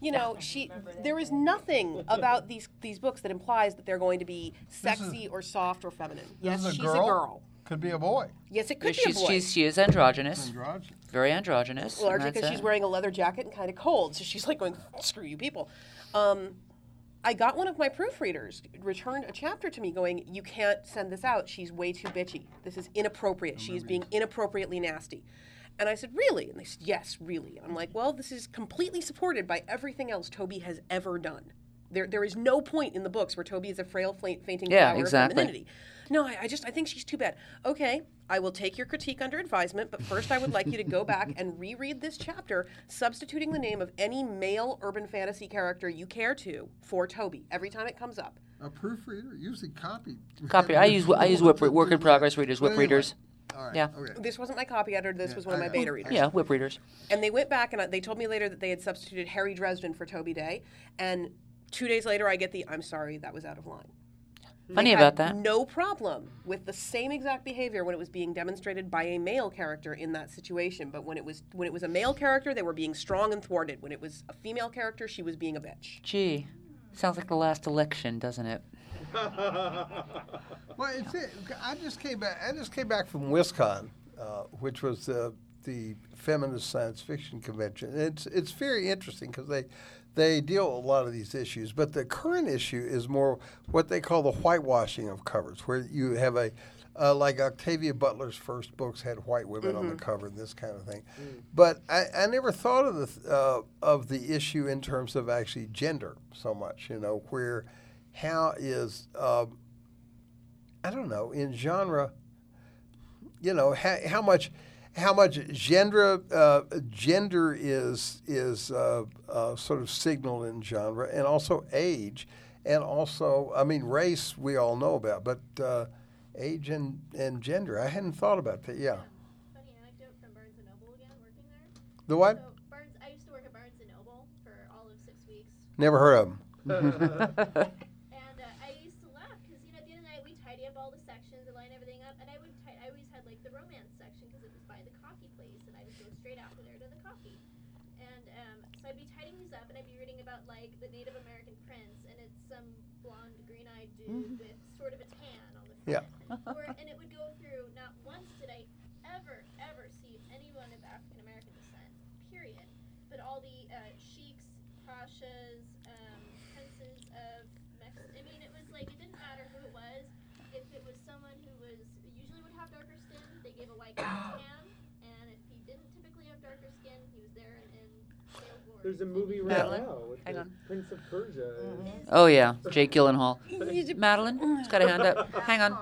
You know, she. There is nothing about these these books that implies that they're going to be sexy or soft or feminine. Yes, This is she's a girl. Could be a boy. Yes, it could she's be a boy. she's she is androgynous, Androgynous. very androgynous. largely because she's wearing a leather jacket and kind of cold. So she's like going, screw you people. Um, I got one of my proofreaders returned a chapter to me going, you can't send this out. She's way too bitchy. This is inappropriate. She is being inappropriately nasty. And I said, really? And they said, yes, really. And I'm like, well, this is completely supported by everything else Toby has ever done. There, there is no point in the books where Toby is a frail, faint, fainting Yeah, flower exactly. of femininity. No, I, I just I think she's too bad. Okay, I will take your critique under advisement, but first I would like you to go back and reread this chapter, substituting the name of any male urban fantasy character you care to for Toby every time it comes up. A proofreader, usually copy. Copy. I use I use whip work in progress readers, whip anyway, readers. All right. Yeah. Okay. This wasn't my copy editor. This Yeah, was one of I my oh, know. beta readers. Yeah, whip readers. And they went back and I- they told me later that they had substituted Harry Dresden for Toby Daye. And two days later, I get the I'm sorry, that was out of line. Funny They about that. No problem with the same exact behavior when it was being demonstrated by a male character in that situation. But when it was when it was a male character, they were being strong and thwarted. When it was a female character, she was being a bitch. Gee, sounds like the last election, doesn't it? *laughs* Well, it's it. I just came back. I just came back from WisCon, uh, which was the the feminist science fiction convention. It's it's very interesting because they they deal with a lot of these issues. But the current issue is more what they call the whitewashing of covers, where you have a Uh, like Octavia Butler's first books had white women on the Mm-hmm. cover and this kind of thing. But I, I never thought of the uh, of the issue in terms of actually gender so much. You know, where how is um, I don't know in genre. You know how, how much how much gender uh, gender is is uh, uh, sort of signaled in genre, and also age, and also I mean race we all know about, but uh, age and, and gender I hadn't thought about that. Yeah, Funny anecdote from Barnes and Noble again, working there. the what? So Barnes, I used to work at Barnes and Noble for all of six weeks, Never heard of them. *laughs* and uh, I used to laugh because you know at the end of the night we tidy up all the sections and line everything up, and I would ti- I always had like the romance section because it was by the coffee place, and I would go straight after there to the coffee, and um, so I'd be tidying these up, and I'd be reading about like the Native American prince, and it's some blonde, green-eyed with sort of a tan on the front. Yeah. Or, and it would go through. Not once did I ever, ever see anyone of African American descent. Period. But all the uh, sheiks, pashas, um, princes of Mexico. I mean, it was like it didn't matter who it was. If it was someone who was usually would have darker skin, they gave a white *coughs* tan. There's a movie right Madeline, now with hang the on. Prince of Persia. Oh yeah, Jake Gyllenhaal. *laughs* Madeline, has got a hand up. *laughs* Hang on.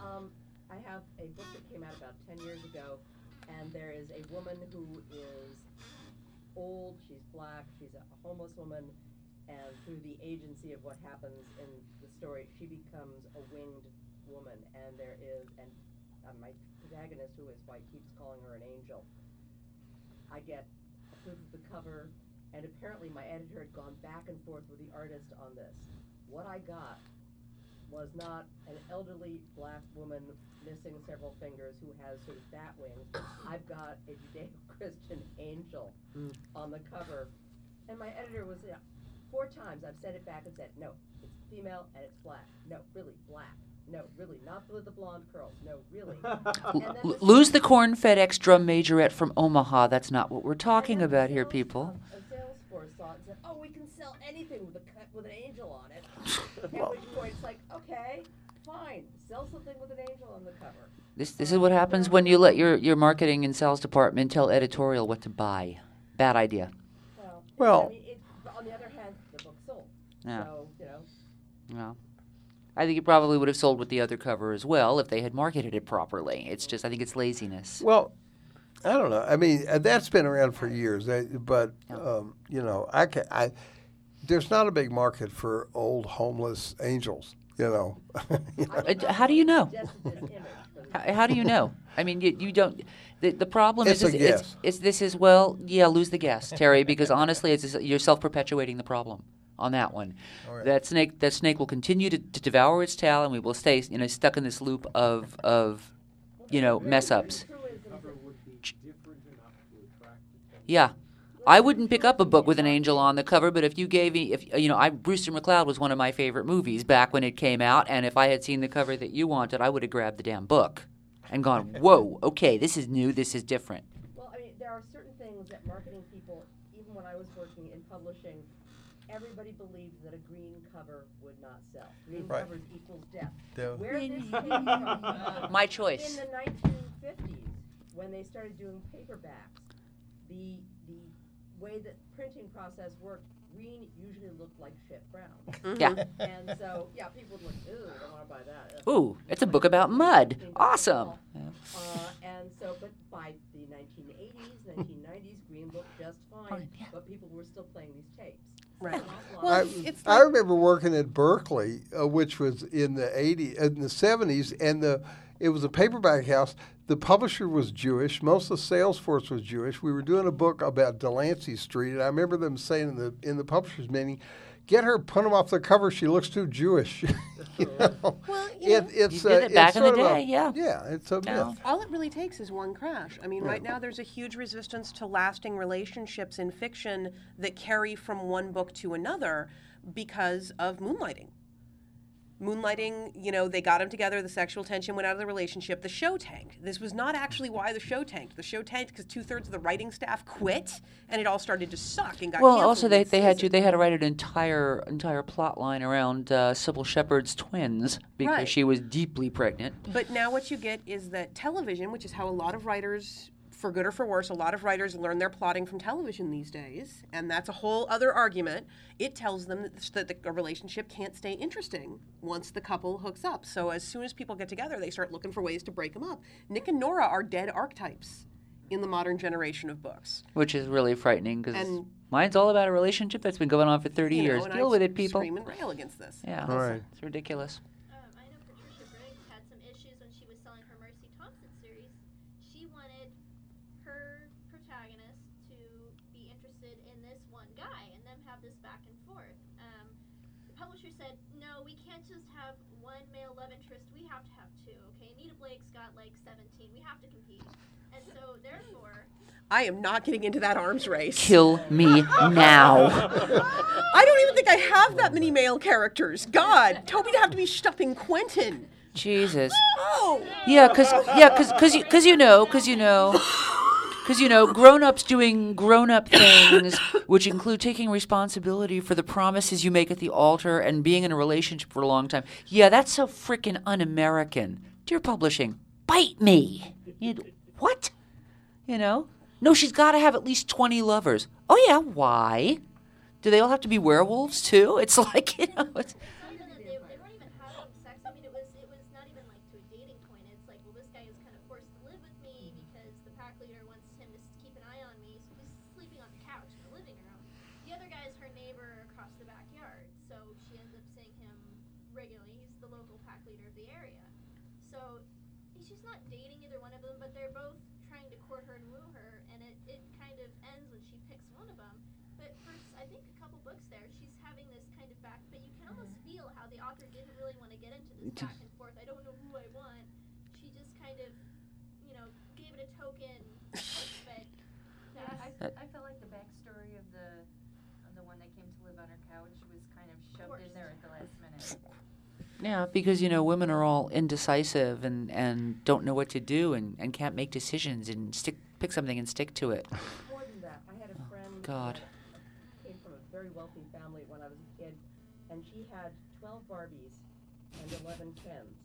Um, I have a book that came out about 10 years ago, and there is a woman who is old, she's black, she's a homeless woman, and through the agency of what happens in the story, she becomes a winged woman, and there is, and uh, my protagonist, who is white, keeps calling her an angel. I get proof of the cover, and apparently my editor had gone back and forth with the artist on this. What I got was not an elderly black woman missing several fingers who has sort of bat wings. I've got a Judeo-Christian *laughs* angel hmm. on the cover, and my editor was yeah, four times. I've sent it back and said, no, it's female and it's black. No, really black. No, really not with the blonde curls. No, really. *laughs* L- lose the corn FedEx drum majorette from Omaha. That's not what we're talking about here, people. A Salesforce saw it and said, "Oh, we can sell anything with a with an angel on it." *laughs* At which point, it's like, okay, fine, sell something with an angel on the cover. This this is what happens when you let your, your marketing and sales department tell editorial what to buy. Bad idea. Well, Well- I mean, it, on the other hand, the book sold. Yeah. So you know, Yeah. I think it probably would have sold with the other cover as well if they had marketed it properly. It's just I think it's laziness. Well, I don't know. I mean, uh, that's been around for years, but um, you know, I can I. There's not a big market for old homeless angels. You know. You *laughs* know? Uh, How do you know? suggested this image. for the- How, how do you know? I mean, you, you don't. The, the problem It's is, a is it's, guess. it's this is well, yeah, lose the guess, Terry, because honestly, it's you're self perpetuating the problem on that one. That snake, that snake will continue to, to devour its tail, and we will stay, you know, stuck in this loop of of, you know, mess ups. Truisms Cover that- would be different enough to attract attention. Yeah. I wouldn't pick up a book with an angel on the cover, but if you gave me, if you know, I Brewster McCloud was one of my favorite movies back when it came out, and if I had seen the cover that you wanted, I would have grabbed the damn book and gone, *laughs* "Whoa, okay, this is new, this is different." Well, I mean, there are certain things that marketing people, even when I was working in publishing, everybody believed that a green cover would not sell. Green Right. covers equals death. Yeah. Where this came *laughs* from? My In choice. the 1950s, when they started doing paperbacks, the the way that printing process worked, green usually looked like shit brown. Yeah. and so, yeah, people would look, ooh, I don't want to buy that. Ooh, it's a book about mud. Awesome. Uh, and so, but by the 1980s, 1990s, green looked just fine, Fine, yeah. but people were still playing these tapes. Right. Well, I, lots. it's I remember working at Berkeley, uh, which was in the 80s, in the 70s, and the it was a paperback house. The publisher was Jewish. Most of the sales force was Jewish. We were doing a book about Delancey Street, and I remember them saying in the in the publishers meeting, "Get her, put him off the cover. She looks too Jewish." *laughs* you know? Well, you it, know- it's You did uh, it back it's in the sort of a- day, yeah. Yeah, it's a Yeah. myth. All it really takes is one crash. I mean, right now there's a huge resistance to lasting relationships in fiction that carry from one book to another because of moonlighting. Moonlighting, you know, they got them together. The sexual tension went out of the relationship. The show tanked. This was not actually why the show tanked. The show tanked because two thirds of the writing staff quit, and it all started to suck and got Well, also they, they had to they had to write an entire entire plot line around uh, Cybill Shepherd's twins because Right. she was deeply pregnant. But now what you get is that television, which is how a lot of writers, for good or for worse, a lot of writers learn their plotting from television these days, and that's a whole other argument. It tells them that, that the, a relationship can't stay interesting once the couple hooks up. So as soon as people get together, they start looking for ways to break them up. Nick and Nora are dead archetypes in the modern generation of books. which is really frightening because And- mine's all about a relationship that's been going on for 30 You know, years. and Deal I with it, people. Scream and rail against this. Yeah, Right. it's ridiculous. Um, I know Patricia Briggs had some issues when she was selling her Mercy Thompson series. She wanted her protagonist to be interested in this one guy and them have this back and forth. Um, the publisher said, no, we can't just have one male love interest. We have to have two. Okay, Anita Blake's got like 17. We have to compete. And so, therefore, I am not getting into that arms race. Kill me now. *laughs* I don't even think I have that many male characters. God, Toby'd have to be stuffing Quentin. Jesus. Oh, Yeah, because yeah, cause, cause you, cause you know, because you know, because you know, grown-ups doing grown-up things, which include taking responsibility for the promises you make at the altar and being in a relationship for a long time. Yeah, that's so freaking un-American. Dear publishing, bite me. You, what? You know? No, she's got to have at least twenty lovers. Oh yeah, why? Do they all have to be werewolves too? *laughs* It's like you know. It's, It's not even that they, they weren't even having sex. I mean, it was not even like to a dating point. It's like, well, this guy is kind of forced to live with me because the pack leader wants him to keep an eye on me, he's sleeping on the couch in the living room. The other guy is her neighbor across the backyard, so she ends up seeing him regularly. He's the local pack leader of the area. So she's not dating either one of them, but they're both trying to court her and woo her, and it, it kind of ends when she picks one of them. But for s- I think a couple books there, she's having this kind of back, but you can almost feel how the author didn't really want to get into this back and forth. I don't know who I want. She just kind of, you know, gave it a token, but *laughs* Yeah, I, I felt like the backstory of the of the one that came to live on her couch was kind of shoved in there at the last minute. Yeah, because you know women are all indecisive and, and don't know what to do and, and can't make decisions and stick pick something and stick to it. More than that, I had a oh, friend God. that came from a very wealthy family when I was a kid, and she had 12 Barbies and 11 Kens.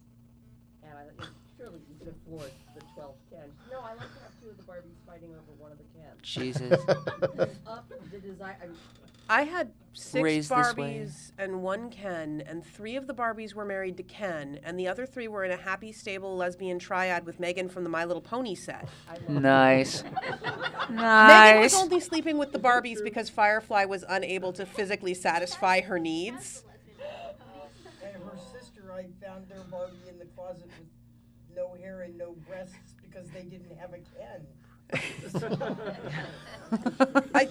And I thought, surely you could afford the 12 Kens. No, I like to have two of the Barbies fighting over one of the Kens. Jesus. *laughs* Up the design. I mean, I had six Raised this way. Barbies and one Ken, and three of the Barbies were married to Ken, and the other three were in a happy, stable lesbian triad with Megan from the My Little Pony set. I love nice. *laughs* Megan was nice. only sleeping with the Barbies because Firefly was unable to physically satisfy her needs. I found their Barbie in the closet with no hair and no breasts because they didn't have a Ken. *laughs* I,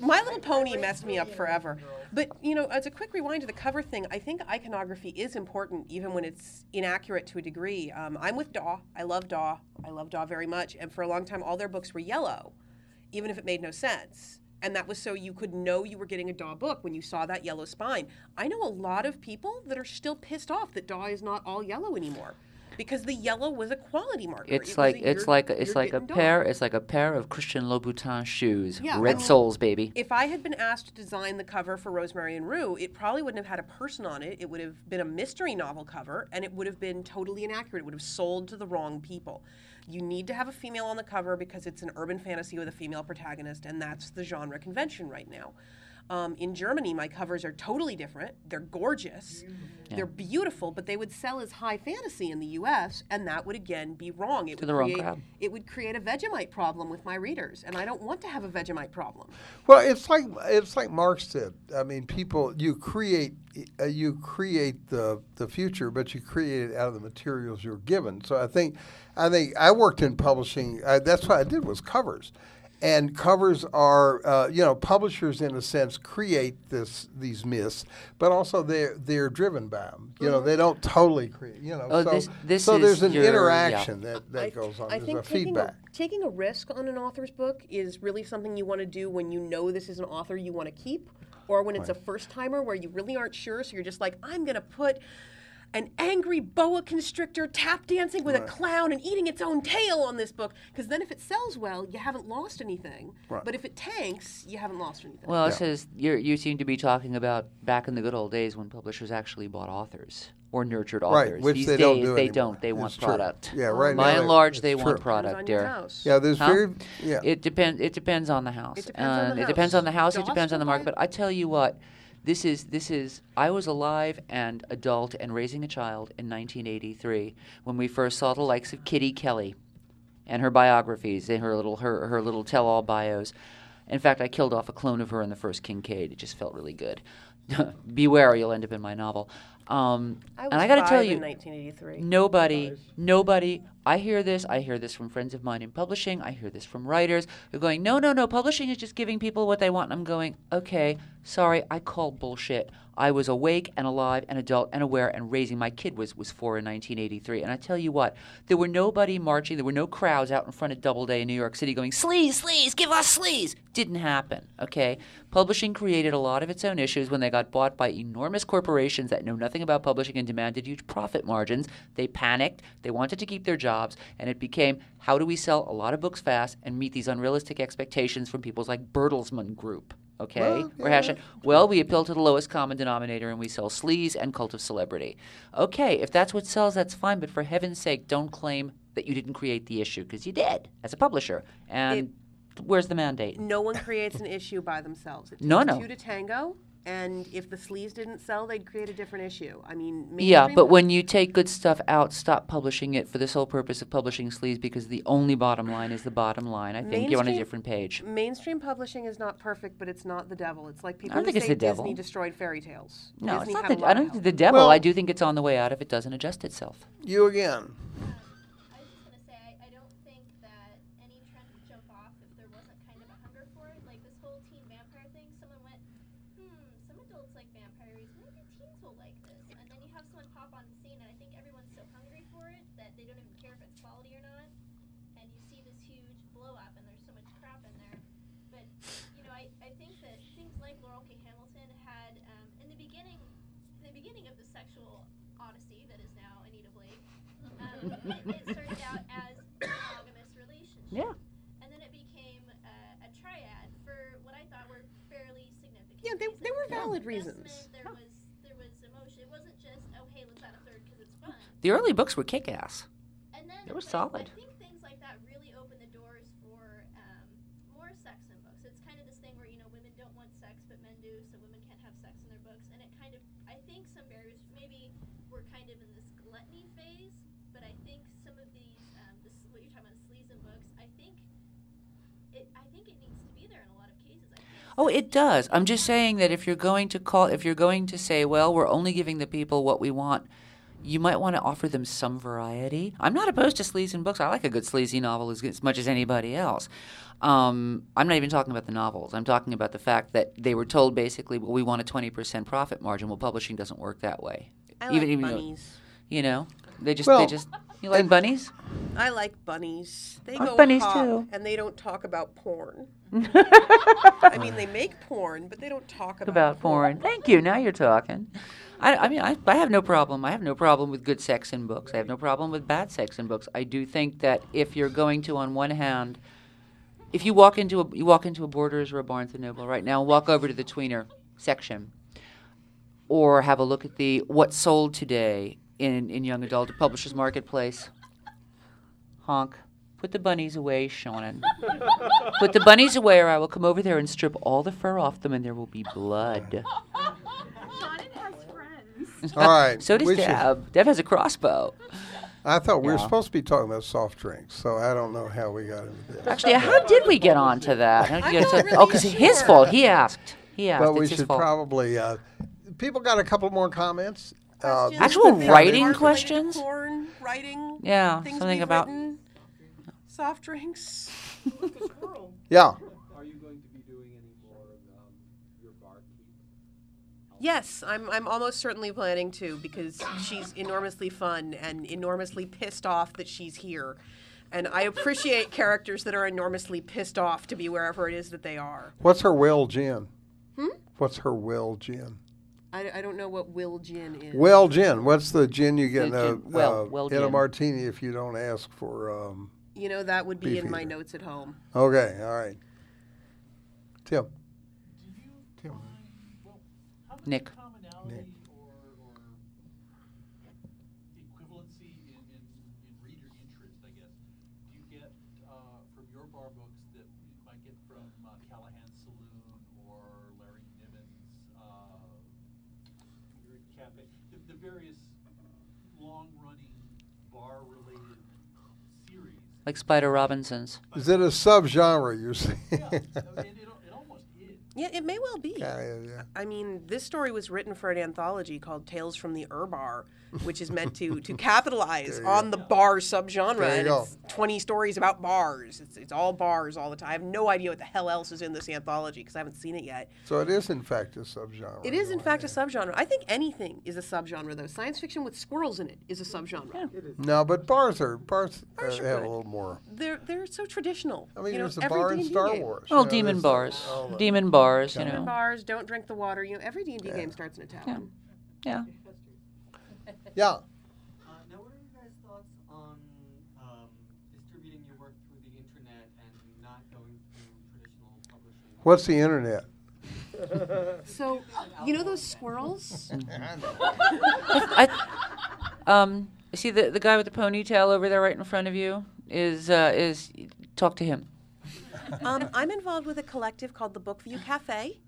My Little Pony messed me up forever. But, you know, as a quick rewind to the cover thing, I think iconography is important even when it's inaccurate to a degree. Um, I'm with Daw. I love Daw. I love Daw very much. And for a long time, all their books were yellow, even if it made no sense. And that was so you could know you were getting a Daw book when you saw that yellow spine. I know a lot of people that are still pissed off that Daw is not all yellow anymore because the yellow was a quality marker. It's was like a, it's like a, it's like a pair it's like a pair of Christian Louboutin shoes. Yeah, I Red mean- soles, baby. If I had been asked to design the cover for Rosemary and Rue, it probably wouldn't have had a person on it. It would have been a mystery novel cover, and it would have been totally inaccurate. It would have sold to the wrong people. You need to have a female on the cover because it's an urban fantasy with a female protagonist, and that's the genre convention right now. Um, in Germany, my covers are totally different. They're gorgeous, they're beautiful, but they would sell as high fantasy in the U.S., and that would again be wrong. It To would the wrong create, crowd. It would create a Vegemite problem with my readers, and I don't want to have a Vegemite problem. Well, it's like it's like Marx said. I mean, people you create uh, you create the the future, but you create it out of the materials you're given. So I think I think I worked in publishing. Uh, that's what I did was covers. And covers are, uh, you know, publishers in a sense create this these myths, but also they're they're driven by them. You know, they don't totally create. You know, Oh, so, this- this so there's an your- yeah. interaction that, that I- goes on. I There's think a taking feedback. A, taking a risk on an author's book is really something you want to do when you know this is an author you want to keep, or when it's a first timer where you really aren't sure. So you're just like, I'm going to put an angry boa constrictor tap dancing with a clown and eating its own tail on this book. Because then, if it sells well, you haven't lost anything. Right. But if it tanks, you haven't lost anything. Well, it Yeah. says you're, you seem to be talking about back in the good old days when publishers actually bought authors or nurtured authors. Right, which These they days don't do they anymore. don't. They It's want true. product. Yeah, right By now and large, they true. want product, on dear. Yeah, there's Huh? very yeah. It depends. It depends on the house. It depends on and the uh, It depends house. on the house. It depends on the market. But I tell you what, this is this is. I was alive and adult and raising a child in 1983 when we first saw the likes of Kitty Kelley, and her biographies and her little her her little tell-all bios. In fact, I killed off a clone of her in the first Kinkaid. It just felt really good. *laughs* Beware, you'll end up in my novel. Um, I and I got to tell you, 1983. Nobody, nobody. I hear this. I hear this from friends of mine in publishing. I hear this from writers who are going, no, no, no. Publishing is just giving people what they want. And I'm going, okay, sorry, I call bullshit. I was awake and alive and adult and aware and raising my kid was was four in 1983. And I tell you what, there were nobody marching. There were no crowds out in front of Doubleday in New York City going, sleaze, sleaze, give us sleaze. Didn't happen. Okay, publishing created a lot of its own issues when they got bought by enormous corporations that know nothing about publishing and demanded huge profit margins. They panicked. They wanted to keep their jobs, and it became how do we sell a lot of books fast and meet these unrealistic expectations from people like Bertelsmann Group. Okay, Well, we're yeah, hashing. Well, we appeal to the lowest common denominator and we sell sleaze and cult of celebrity. Okay, if that's what sells, that's fine. But for heaven's sake, don't claim that you didn't create the issue because you did as a publisher. And where's the mandate? No one creates an issue by themselves. It takes No, no. two to tango, and if the sleeves didn't sell, they'd create a different issue. I mean, Yeah, but when you take good stuff out, stop publishing it for the sole purpose of publishing sleeves because the only bottom line is the bottom line. I think you're on a different page. mainstream publishing is not perfect, but it's not the devil. It's like people I don't who think it's say the devil. Disney destroyed fairy tales. No, Disney it's not the, I don't think the devil. Well- I do think it's on the way out if it doesn't adjust itself. You again. I was just gonna say, I, I don't think that any trend would jump off if there wasn't kind of a hunger for it. Like this whole teen vampire thing, someone went, hmm, some adults like vampires, maybe teens will like this. And then you have someone pop on the scene, and I think everyone's so hungry for it that they don't even care if it's quality or not. And you see this huge blow up, and there's so much crap in there. But, you know, I, I think that things like Laurell K. Hamilton had, um, in the beginning, the beginning of the sexual odyssey that is now Anita Blake, um, it, it started out as a monogamous relationship. Yeah. And then it became uh, a triad for what I thought were fairly significant. Yeah, they- they were reasons. Valid reasons. There was there was emotion. It wasn't just oh hey let's add a third because it's fun. The early books were kick ass. And then They were solid. I think things like that really open the doors for um, more sex in books. It's kind of this thing where you know women don't want sex, but men do, so women can't have sex in their books. And it kind of, I think, some barriers. Maybe we're kind of in this gluttony phase, but I think some of these, um, this what you're talking about, sleaze in books. I think it. I think it needs to be there in a lot of cases. I think Oh, it does. I'm just saying that if you're going to call, if you're going to say, well, we're only giving the people what we want, you might want to offer them some variety. I'm not opposed to sleazy books. I like a good sleazy novel as, as much as anybody else. Um, I'm not even talking about the novels. I'm talking about the fact that they were told basically, well, we want a 20% profit margin. Well, publishing doesn't work that way. I like though- bunnies. you know, they just, Well, they just, you like bunnies? I like bunnies. They I like go bunnies hop, too. and they don't talk about porn. *laughs* I mean, they make porn, but they don't talk about, about porn. Thank you. Now you're talking. I, I mean, I, I have no problem. I have no problem with good sex in books. I have no problem with bad sex in books. I do think that if you're going to, on one hand, if you walk into a you walk into a Borders or a Barnes and Noble right now, walk over to the tweener section, or have a look at the what's sold today in in young adult publishers marketplace. Honk. Put the bunnies away, Seanan. Put the bunnies away, or I will come over there and strip all the fur off them, and there will be blood. Seanan has friends. *laughs* All right. So does we should- Deb. Deb has a crossbow. I thought we were supposed to be talking about soft drinks, so I don't know how we got into this. Actually, how did we get on to that? How did you get to- really oh, because his fault. He asked. He asked. but it's we his should fault. probably. Uh, people got a couple more comments. Uh, Questions? this Actual has been kinda writing questions? Porn, writing. Yeah, something we've about- written, soft drinks. *laughs* Yeah. Are you going to be doing any more of um, your barkeep? Yes, I'm. I'm almost certainly planning to because she's enormously fun and enormously pissed off that she's here, and I appreciate characters that are enormously pissed off to be wherever it is that they are. What's her will gin? Hmm? What's her will gin? I, I don't know what Will Gin is. Well gin. What's the gin you get in The a, well- uh, well in a martini if you don't ask for? Um, You know, that would be in my notes at home. okay, all right. Tim. Tim. Nick. commonality or, or equivalency in, in, in reader interest, I guess, do you get uh, from your bar books that you might get from uh, Callahan's Saloon or Larry Niven's uh, Weird Cafe, the, the various long-running bar-related series? Like Spider Robinsons. Is it a subgenre you're saying? Yeah, I mean, it, al- it almost is. Yeah, it may well be. Yeah, yeah, yeah. I mean, this story was written for an anthology called Tales from the Urbar, which is meant to *laughs* to capitalize There you on the bar subgenre. There you and go. it's 20 stories about bars. It's, it's all bars all the time. I have no idea what the hell else is in this anthology because I haven't seen it yet. So it is in fact a subgenre. It is, in fact, a subgenre. I think anything is a subgenre, though. Science fiction with squirrels in it is a subgenre. No, but bars are bars, uh, Bars are have a good. little more. They're they're so traditional. I mean, you know, there's a every bar in D&D Star game. Wars. Oh, you know, demon there's bars. all the- Demon bars, you Demon know. bars, don't drink the water. You know, every D and D game starts in a tavern. Yeah. Yeah. *laughs* Uh, now, what are you guys' thoughts on um, distributing your work through the internet and not going through traditional publishing? What's the internet? *laughs* So, you know those squirrels? *laughs* I, um, see the the guy with the ponytail over there, right in front of you, is uh, is talk to him. *laughs* um, I'm involved with a collective called the Bookview Cafe,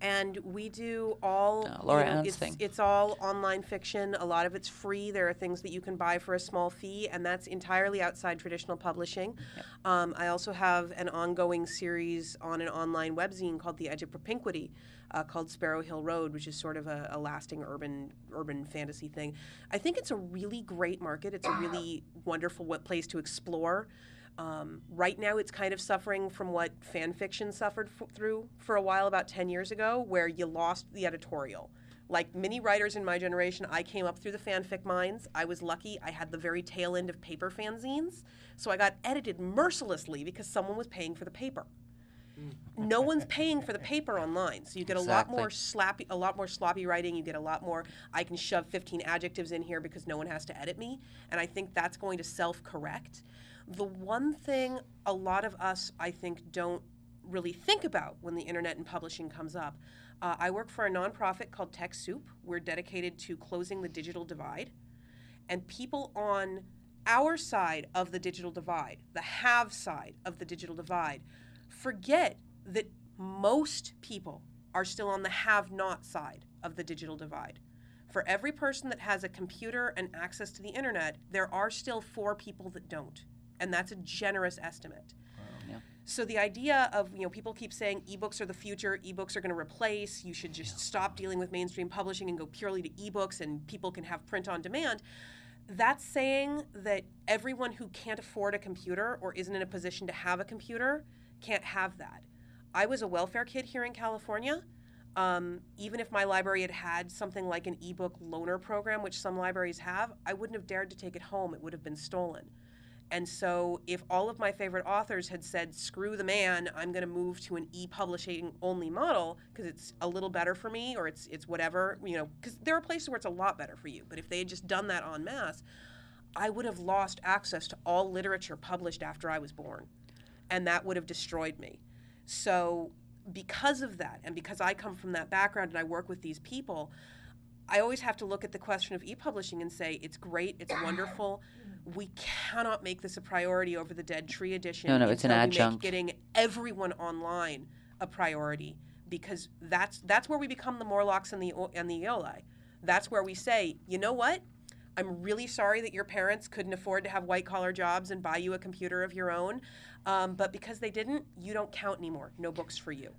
and we do all. Uh, Laura you know, Ann's it's, thing. it's all online fiction. A lot of it's free. There are things that you can buy for a small fee, and that's entirely outside traditional publishing. Um, I also have an ongoing series on an online webzine called The Edge of Propinquity. Uh, called Sparrow Hill Road, which is sort of a, a lasting urban urban fantasy thing. I think it's a really great market. It's a really wonderful what place to explore. Um, right now, it's kind of suffering from what fan fiction suffered f- through for a while about 10 years ago, where you lost the editorial. Like many writers in my generation, I came up through the fanfic mines. I was lucky. I had the very tail end of paper fanzines. So I got edited mercilessly because someone was paying for the paper. No one's paying for the paper online, so you get a lot more slappy, a lot more sloppy writing. You get a lot more. I can shove 15 adjectives in here because no one has to edit me, and I think that's going to self-correct. The one thing a lot of us, I think, don't really think about when the internet and publishing comes up. Uh, I work for a nonprofit called TechSoup. We're dedicated to closing the digital divide, and people on our side of the digital divide, the have side of the digital divide, forget that most people are still on the have not side of the digital divide. For every person that has a computer and access to the internet, there are still four people that don't. And that's a generous estimate. So the idea of, you know, people keep saying ebooks are the future, ebooks are going to replace, you should just stop dealing with mainstream publishing and go purely to ebooks and people can have print on demand. That's saying that everyone who can't afford a computer or isn't in a position to have a computer can't have that. I was a welfare kid here in California. Um, even if my library had had something like an ebook loaner program, which some libraries have, I wouldn't have dared to take it home. It would have been stolen. And so, if all of my favorite authors had said, screw the man, I'm going to move to an e publishing only model because it's a little better for me or it's, it's whatever, you know, because there are places where it's a lot better for you. But if they had just done that en masse, I would have lost access to all literature published after I was born. And that would have destroyed me. So, because of that, and because I come from that background and I work with these people, I always have to look at the question of e publishing and say, it's great, it's wonderful. We cannot make this a priority over the Dead Tree edition. No, no, it's an adjunct. getting everyone online a priority because that's that's where we become the Morlocks and the and the Eloi. That's where we say, you know what? I'm really sorry that your parents couldn't afford to have white collar jobs and buy you a computer of your own, um, but because they didn't, you don't count anymore. No books for you.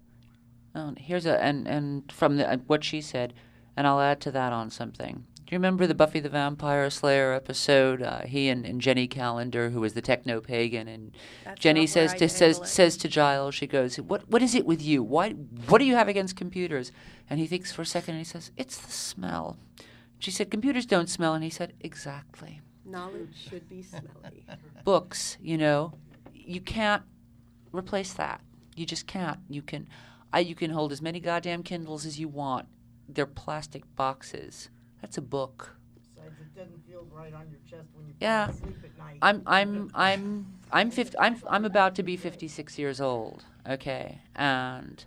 Oh, here's a and and from the, uh, what she said, and I'll add to that on something. Do you remember the Buffy the Vampire Slayer episode? Uh, he and, and Jenny Calendar, who was the techno pagan, and That's Jenny says to says it. says to Giles, she goes, "What what is it with you? Why what do you have against computers?" And he thinks for a second, and he says, "It's the smell." She said, "Computers don't smell," and he said, "Exactly." Knowledge should be smelly. *laughs* books, you know, you can't replace that. You just can't. You can, I, you can hold as many goddamn Kindles as you want. they're plastic boxes. That's a book. Besides, it doesn't feel right on your chest when you Yeah. fall asleep at night. I'm I'm I'm I'm 50, I'm I'm about to be 56 years old. Okay, and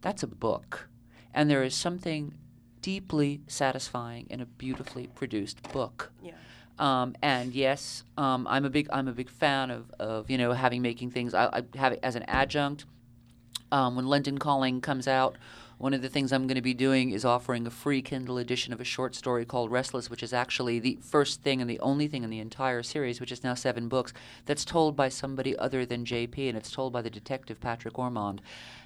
that's a book, and there is something deeply satisfying in a beautifully produced book. Yeah. Um, and yes, um, I'm a big I'm a big fan of, of you know having making things. I, I have it as an adjunct. Um, when London Calling comes out, one of the things I'm going to be doing is offering a free Kindle edition of a short story called Restless, which is actually the first thing and the only thing in the entire series, which is now seven books, that's told by somebody other than JP, and it's told by the detective Patrick Ormond.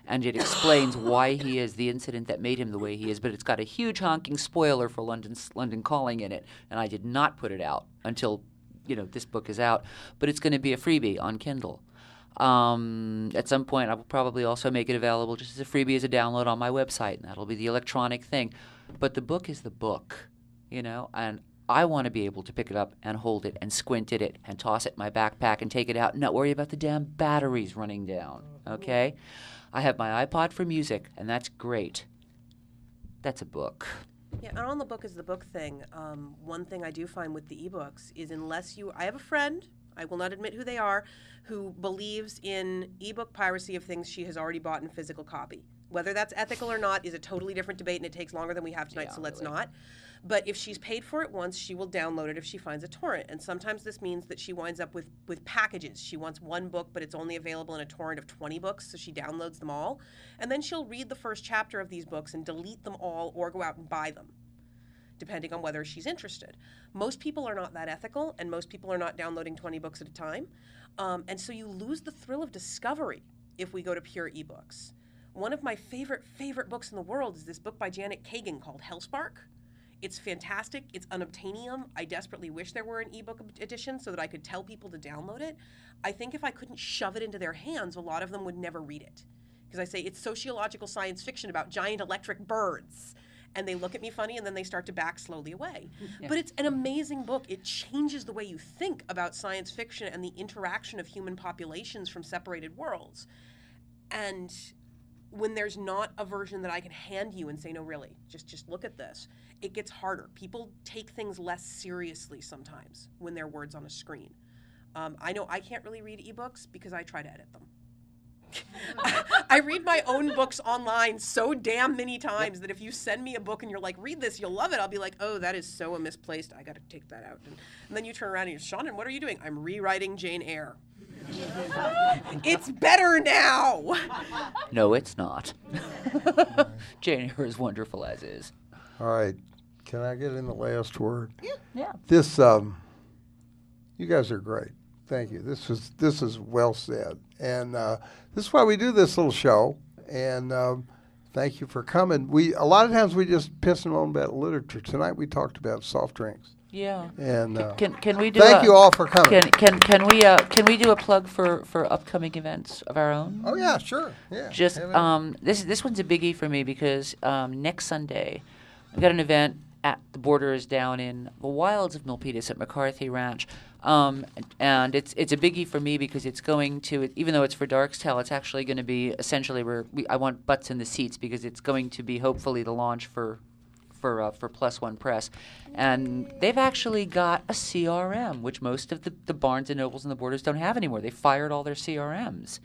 And it explains *coughs* why he is, the incident that made him the way he is, but it's got a huge honking spoiler for London's, London Calling in it, and I did not put it out until you know this book is out, but it's going to be a freebie on Kindle. Um, at some point, I will probably also make it available just as a freebie as a download on my website, and that'll be the electronic thing. But the book is the book, you know, and I want to be able to pick it up and hold it and squint at it and toss it in my backpack and take it out and not worry about the damn batteries running down. Okay? I have my iPod for music, and that's great. That's a book. Yeah, and on the book is the book thing. Um, one thing I do find with the ebooks is unless you, I have a friend, I will not admit who they are, who believes in ebook piracy of things she has already bought in physical copy. Whether that's ethical or not is a totally different debate, and it takes longer than we have tonight, Yeah, so let's really. not. But if she's paid for it once, she will download it if she finds a torrent. And sometimes this means that she winds up with, with packages. She wants one book, but it's only available in a torrent of 20 books, so she downloads them all. And then she'll read the first chapter of these books and delete them all or go out and buy them depending on whether she's interested. Most people are not that ethical, and most people are not downloading 20 books at a time. Um, and so you lose the thrill of discovery if we go to pure ebooks. One of my favorite, favorite books in the world is this book by Janet Kagan called Hellspark. It's fantastic. It's unobtainium. I desperately wish there were an ebook edition so that I could tell people to download it. I think if I couldn't shove it into their hands, a lot of them would never read it. Because I say it's sociological science fiction about giant electric birds. And they look at me funny and then they start to back slowly away. Yeah. But it's an amazing book. It changes the way you think about science fiction and the interaction of human populations from separated worlds. And when there's not a version that I can hand you and say, no, really, just just look at this, it gets harder. People take things less seriously sometimes when they're words on a screen. Um, I know I can't really read ebooks because I try to edit them. *laughs* I read my own books online so damn many times that if you send me a book and you're like, read this, you'll love it, I'll be like, oh, that is so misplaced. I got to take that out. And, and then you turn around and you're, Seanan, what are you doing? I'm rewriting Jane Eyre. *laughs* it's better now. No, it's not. *laughs* Jane Eyre is wonderful as is. All right. Can I get in the last word? Yeah. This, um, you guys are great. Thank you. This is this is well said, and uh, this is why we do this little show. And um, thank you for coming. We a lot of times we just piss and moan about literature. Tonight we talked about soft drinks. Yeah. And Can- uh, can can we do? Thank a- you all for coming. Can can can we uh can we do a plug for for upcoming events of our own? Oh yeah, sure. Yeah. Just um this this one's a biggie for me because um next Sunday I've got an event at the Borders down in the wilds of Milpitas at McCarthy Ranch. Um, and it's it's a biggie for me because it's going to even though it's for Darkstell, it's actually going to be essentially where we, I want butts in the seats because it's going to be hopefully the launch for for uh, for Plus One Press, and they've actually got a CRM, which most of the, the Barnes and Nobles and the Borders don't have anymore. They fired all their CRMs.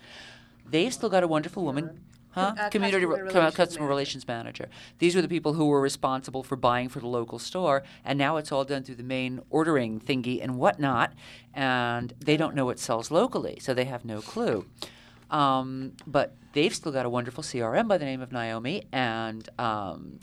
They've still got a wonderful woman, huh? Uh, Community customer re- relations customer manager. relations manager. These were the people who were responsible for buying for the local store, and now it's all done through the main ordering thingy and whatnot, and they don't know what sells locally, so they have no clue. Um, but they've still got a wonderful CRM by the name of Naomi, and um,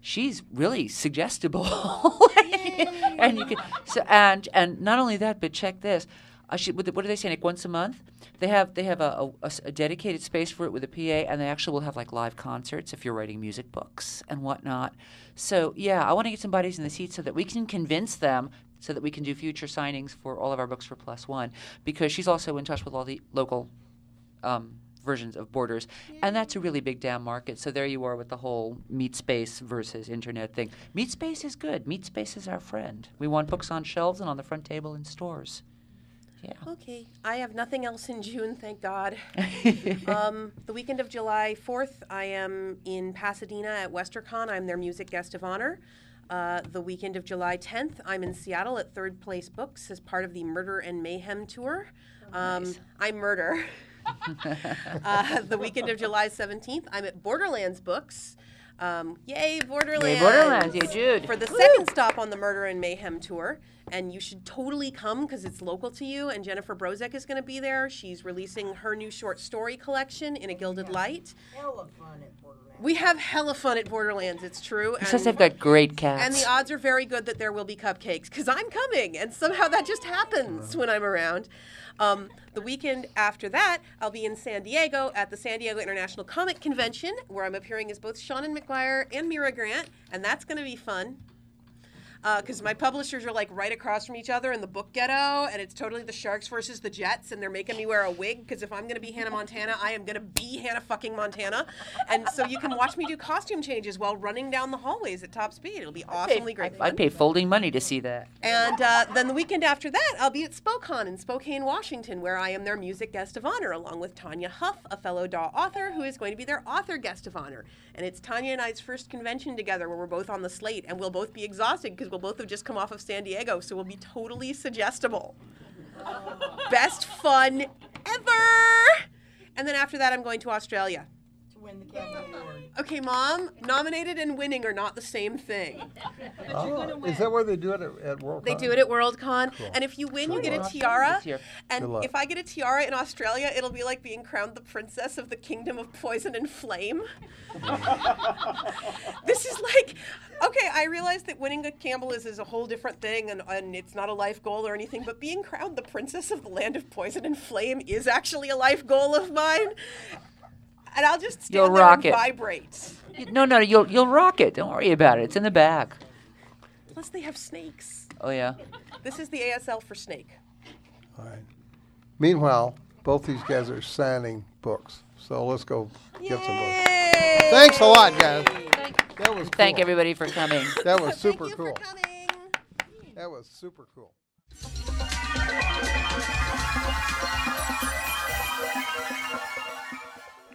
she's really suggestible. *laughs* and you can so and and not only that, but check this. Uh, she, what, what are they saying? Like once a month, they have they have a, a- a dedicated space for it with a PA, and they actually will have like live concerts if you're writing music books and whatnot. So yeah, I want to get some bodies in the seats so that we can convince them, so that we can do future signings for all of our books for Plus One, because she's also in touch with all the local um, versions of Borders, and that's a really big damn market. So there you are with the whole meat space versus internet thing. Meat space is good. Meat space is our friend. We want books on shelves and on the front table in stores. Yeah. Okay. I have nothing else in *laughs* June, thank God. *laughs* um, the weekend of July 4th, I am in Pasadena at WesterCon. I'm their music guest of honor. Uh, the weekend of July 10th, I'm in Seattle at Third Place Books as part of the Murder and Mayhem tour. um, I murder. *laughs* uh, the weekend of July 17th, I'm at Borderlands Books. Um, yay, Borderlands! Borderlands, yay, Jude. For the second stop on the Murder and Mayhem tour. And you should totally come because it's local to you. And Jennifer Brozek is going to be there. She's releasing her new short story collection in a gilded light. Hella fun at Borderlands. We have hella fun at Borderlands, it's true. He says they've got great cats. And the odds are very good that there will be cupcakes because I'm coming, and somehow that just happens when I'm around. Um, the weekend after that, I'll be in San Diego at the San Diego International Comic Convention, where I'm appearing as both Seanan McGuire and Mira Grant, and that's going to be fun. Because my publishers are like right across from each other in the book ghetto, and it's totally the Sharks versus the Jets, and they're making me wear a wig. Because if I'm going to be Hannah Montana, I am going to be Hannah fucking Montana, and so you can watch me do costume changes while running down the hallways at top speed. It'll be awesomely great. I'd pay folding money to see that. And uh, then the weekend after that, I'll be at SpoCon in Spokane, Washington, where I am their music guest of honor, along with Tanya Huff, a fellow DAW author, who is going to be their author guest of honor. And it's Tanya and I's first convention together where we're both on the slate, and we'll both be exhausted because we'll both have just come off of San Diego, so we'll be totally suggestible. Best fun ever! And then after that, I'm going to Australia. To win the Campbell *laughs* Award. Okay, Mom, nominated and winning are not the same thing. *laughs* Oh, is that where they do it at, at World They Con? do it at Worldcon, Cool. and if you win, you Good get a tiara. And if I get a tiara in Australia, it'll be like being crowned the princess of the kingdom of poison and flame. *laughs* this is like, okay, I realize that winning a Campbell is, is a whole different thing, and, and it's not a life goal or anything. But being crowned the princess of the land of poison and flame is actually a life goal of mine. And I'll just stand You'll there rock and it. vibrate. No, no, you'll you'll rock it. Don't worry about it. It's in the back. Plus, they have snakes. Oh yeah. This is the ASL for snake. All right. Meanwhile, both these guys are signing books, so let's go get some books. Thanks a lot, guys. That was Thank everybody for coming. *laughs* That was super Thank you cool. for coming. That was super cool.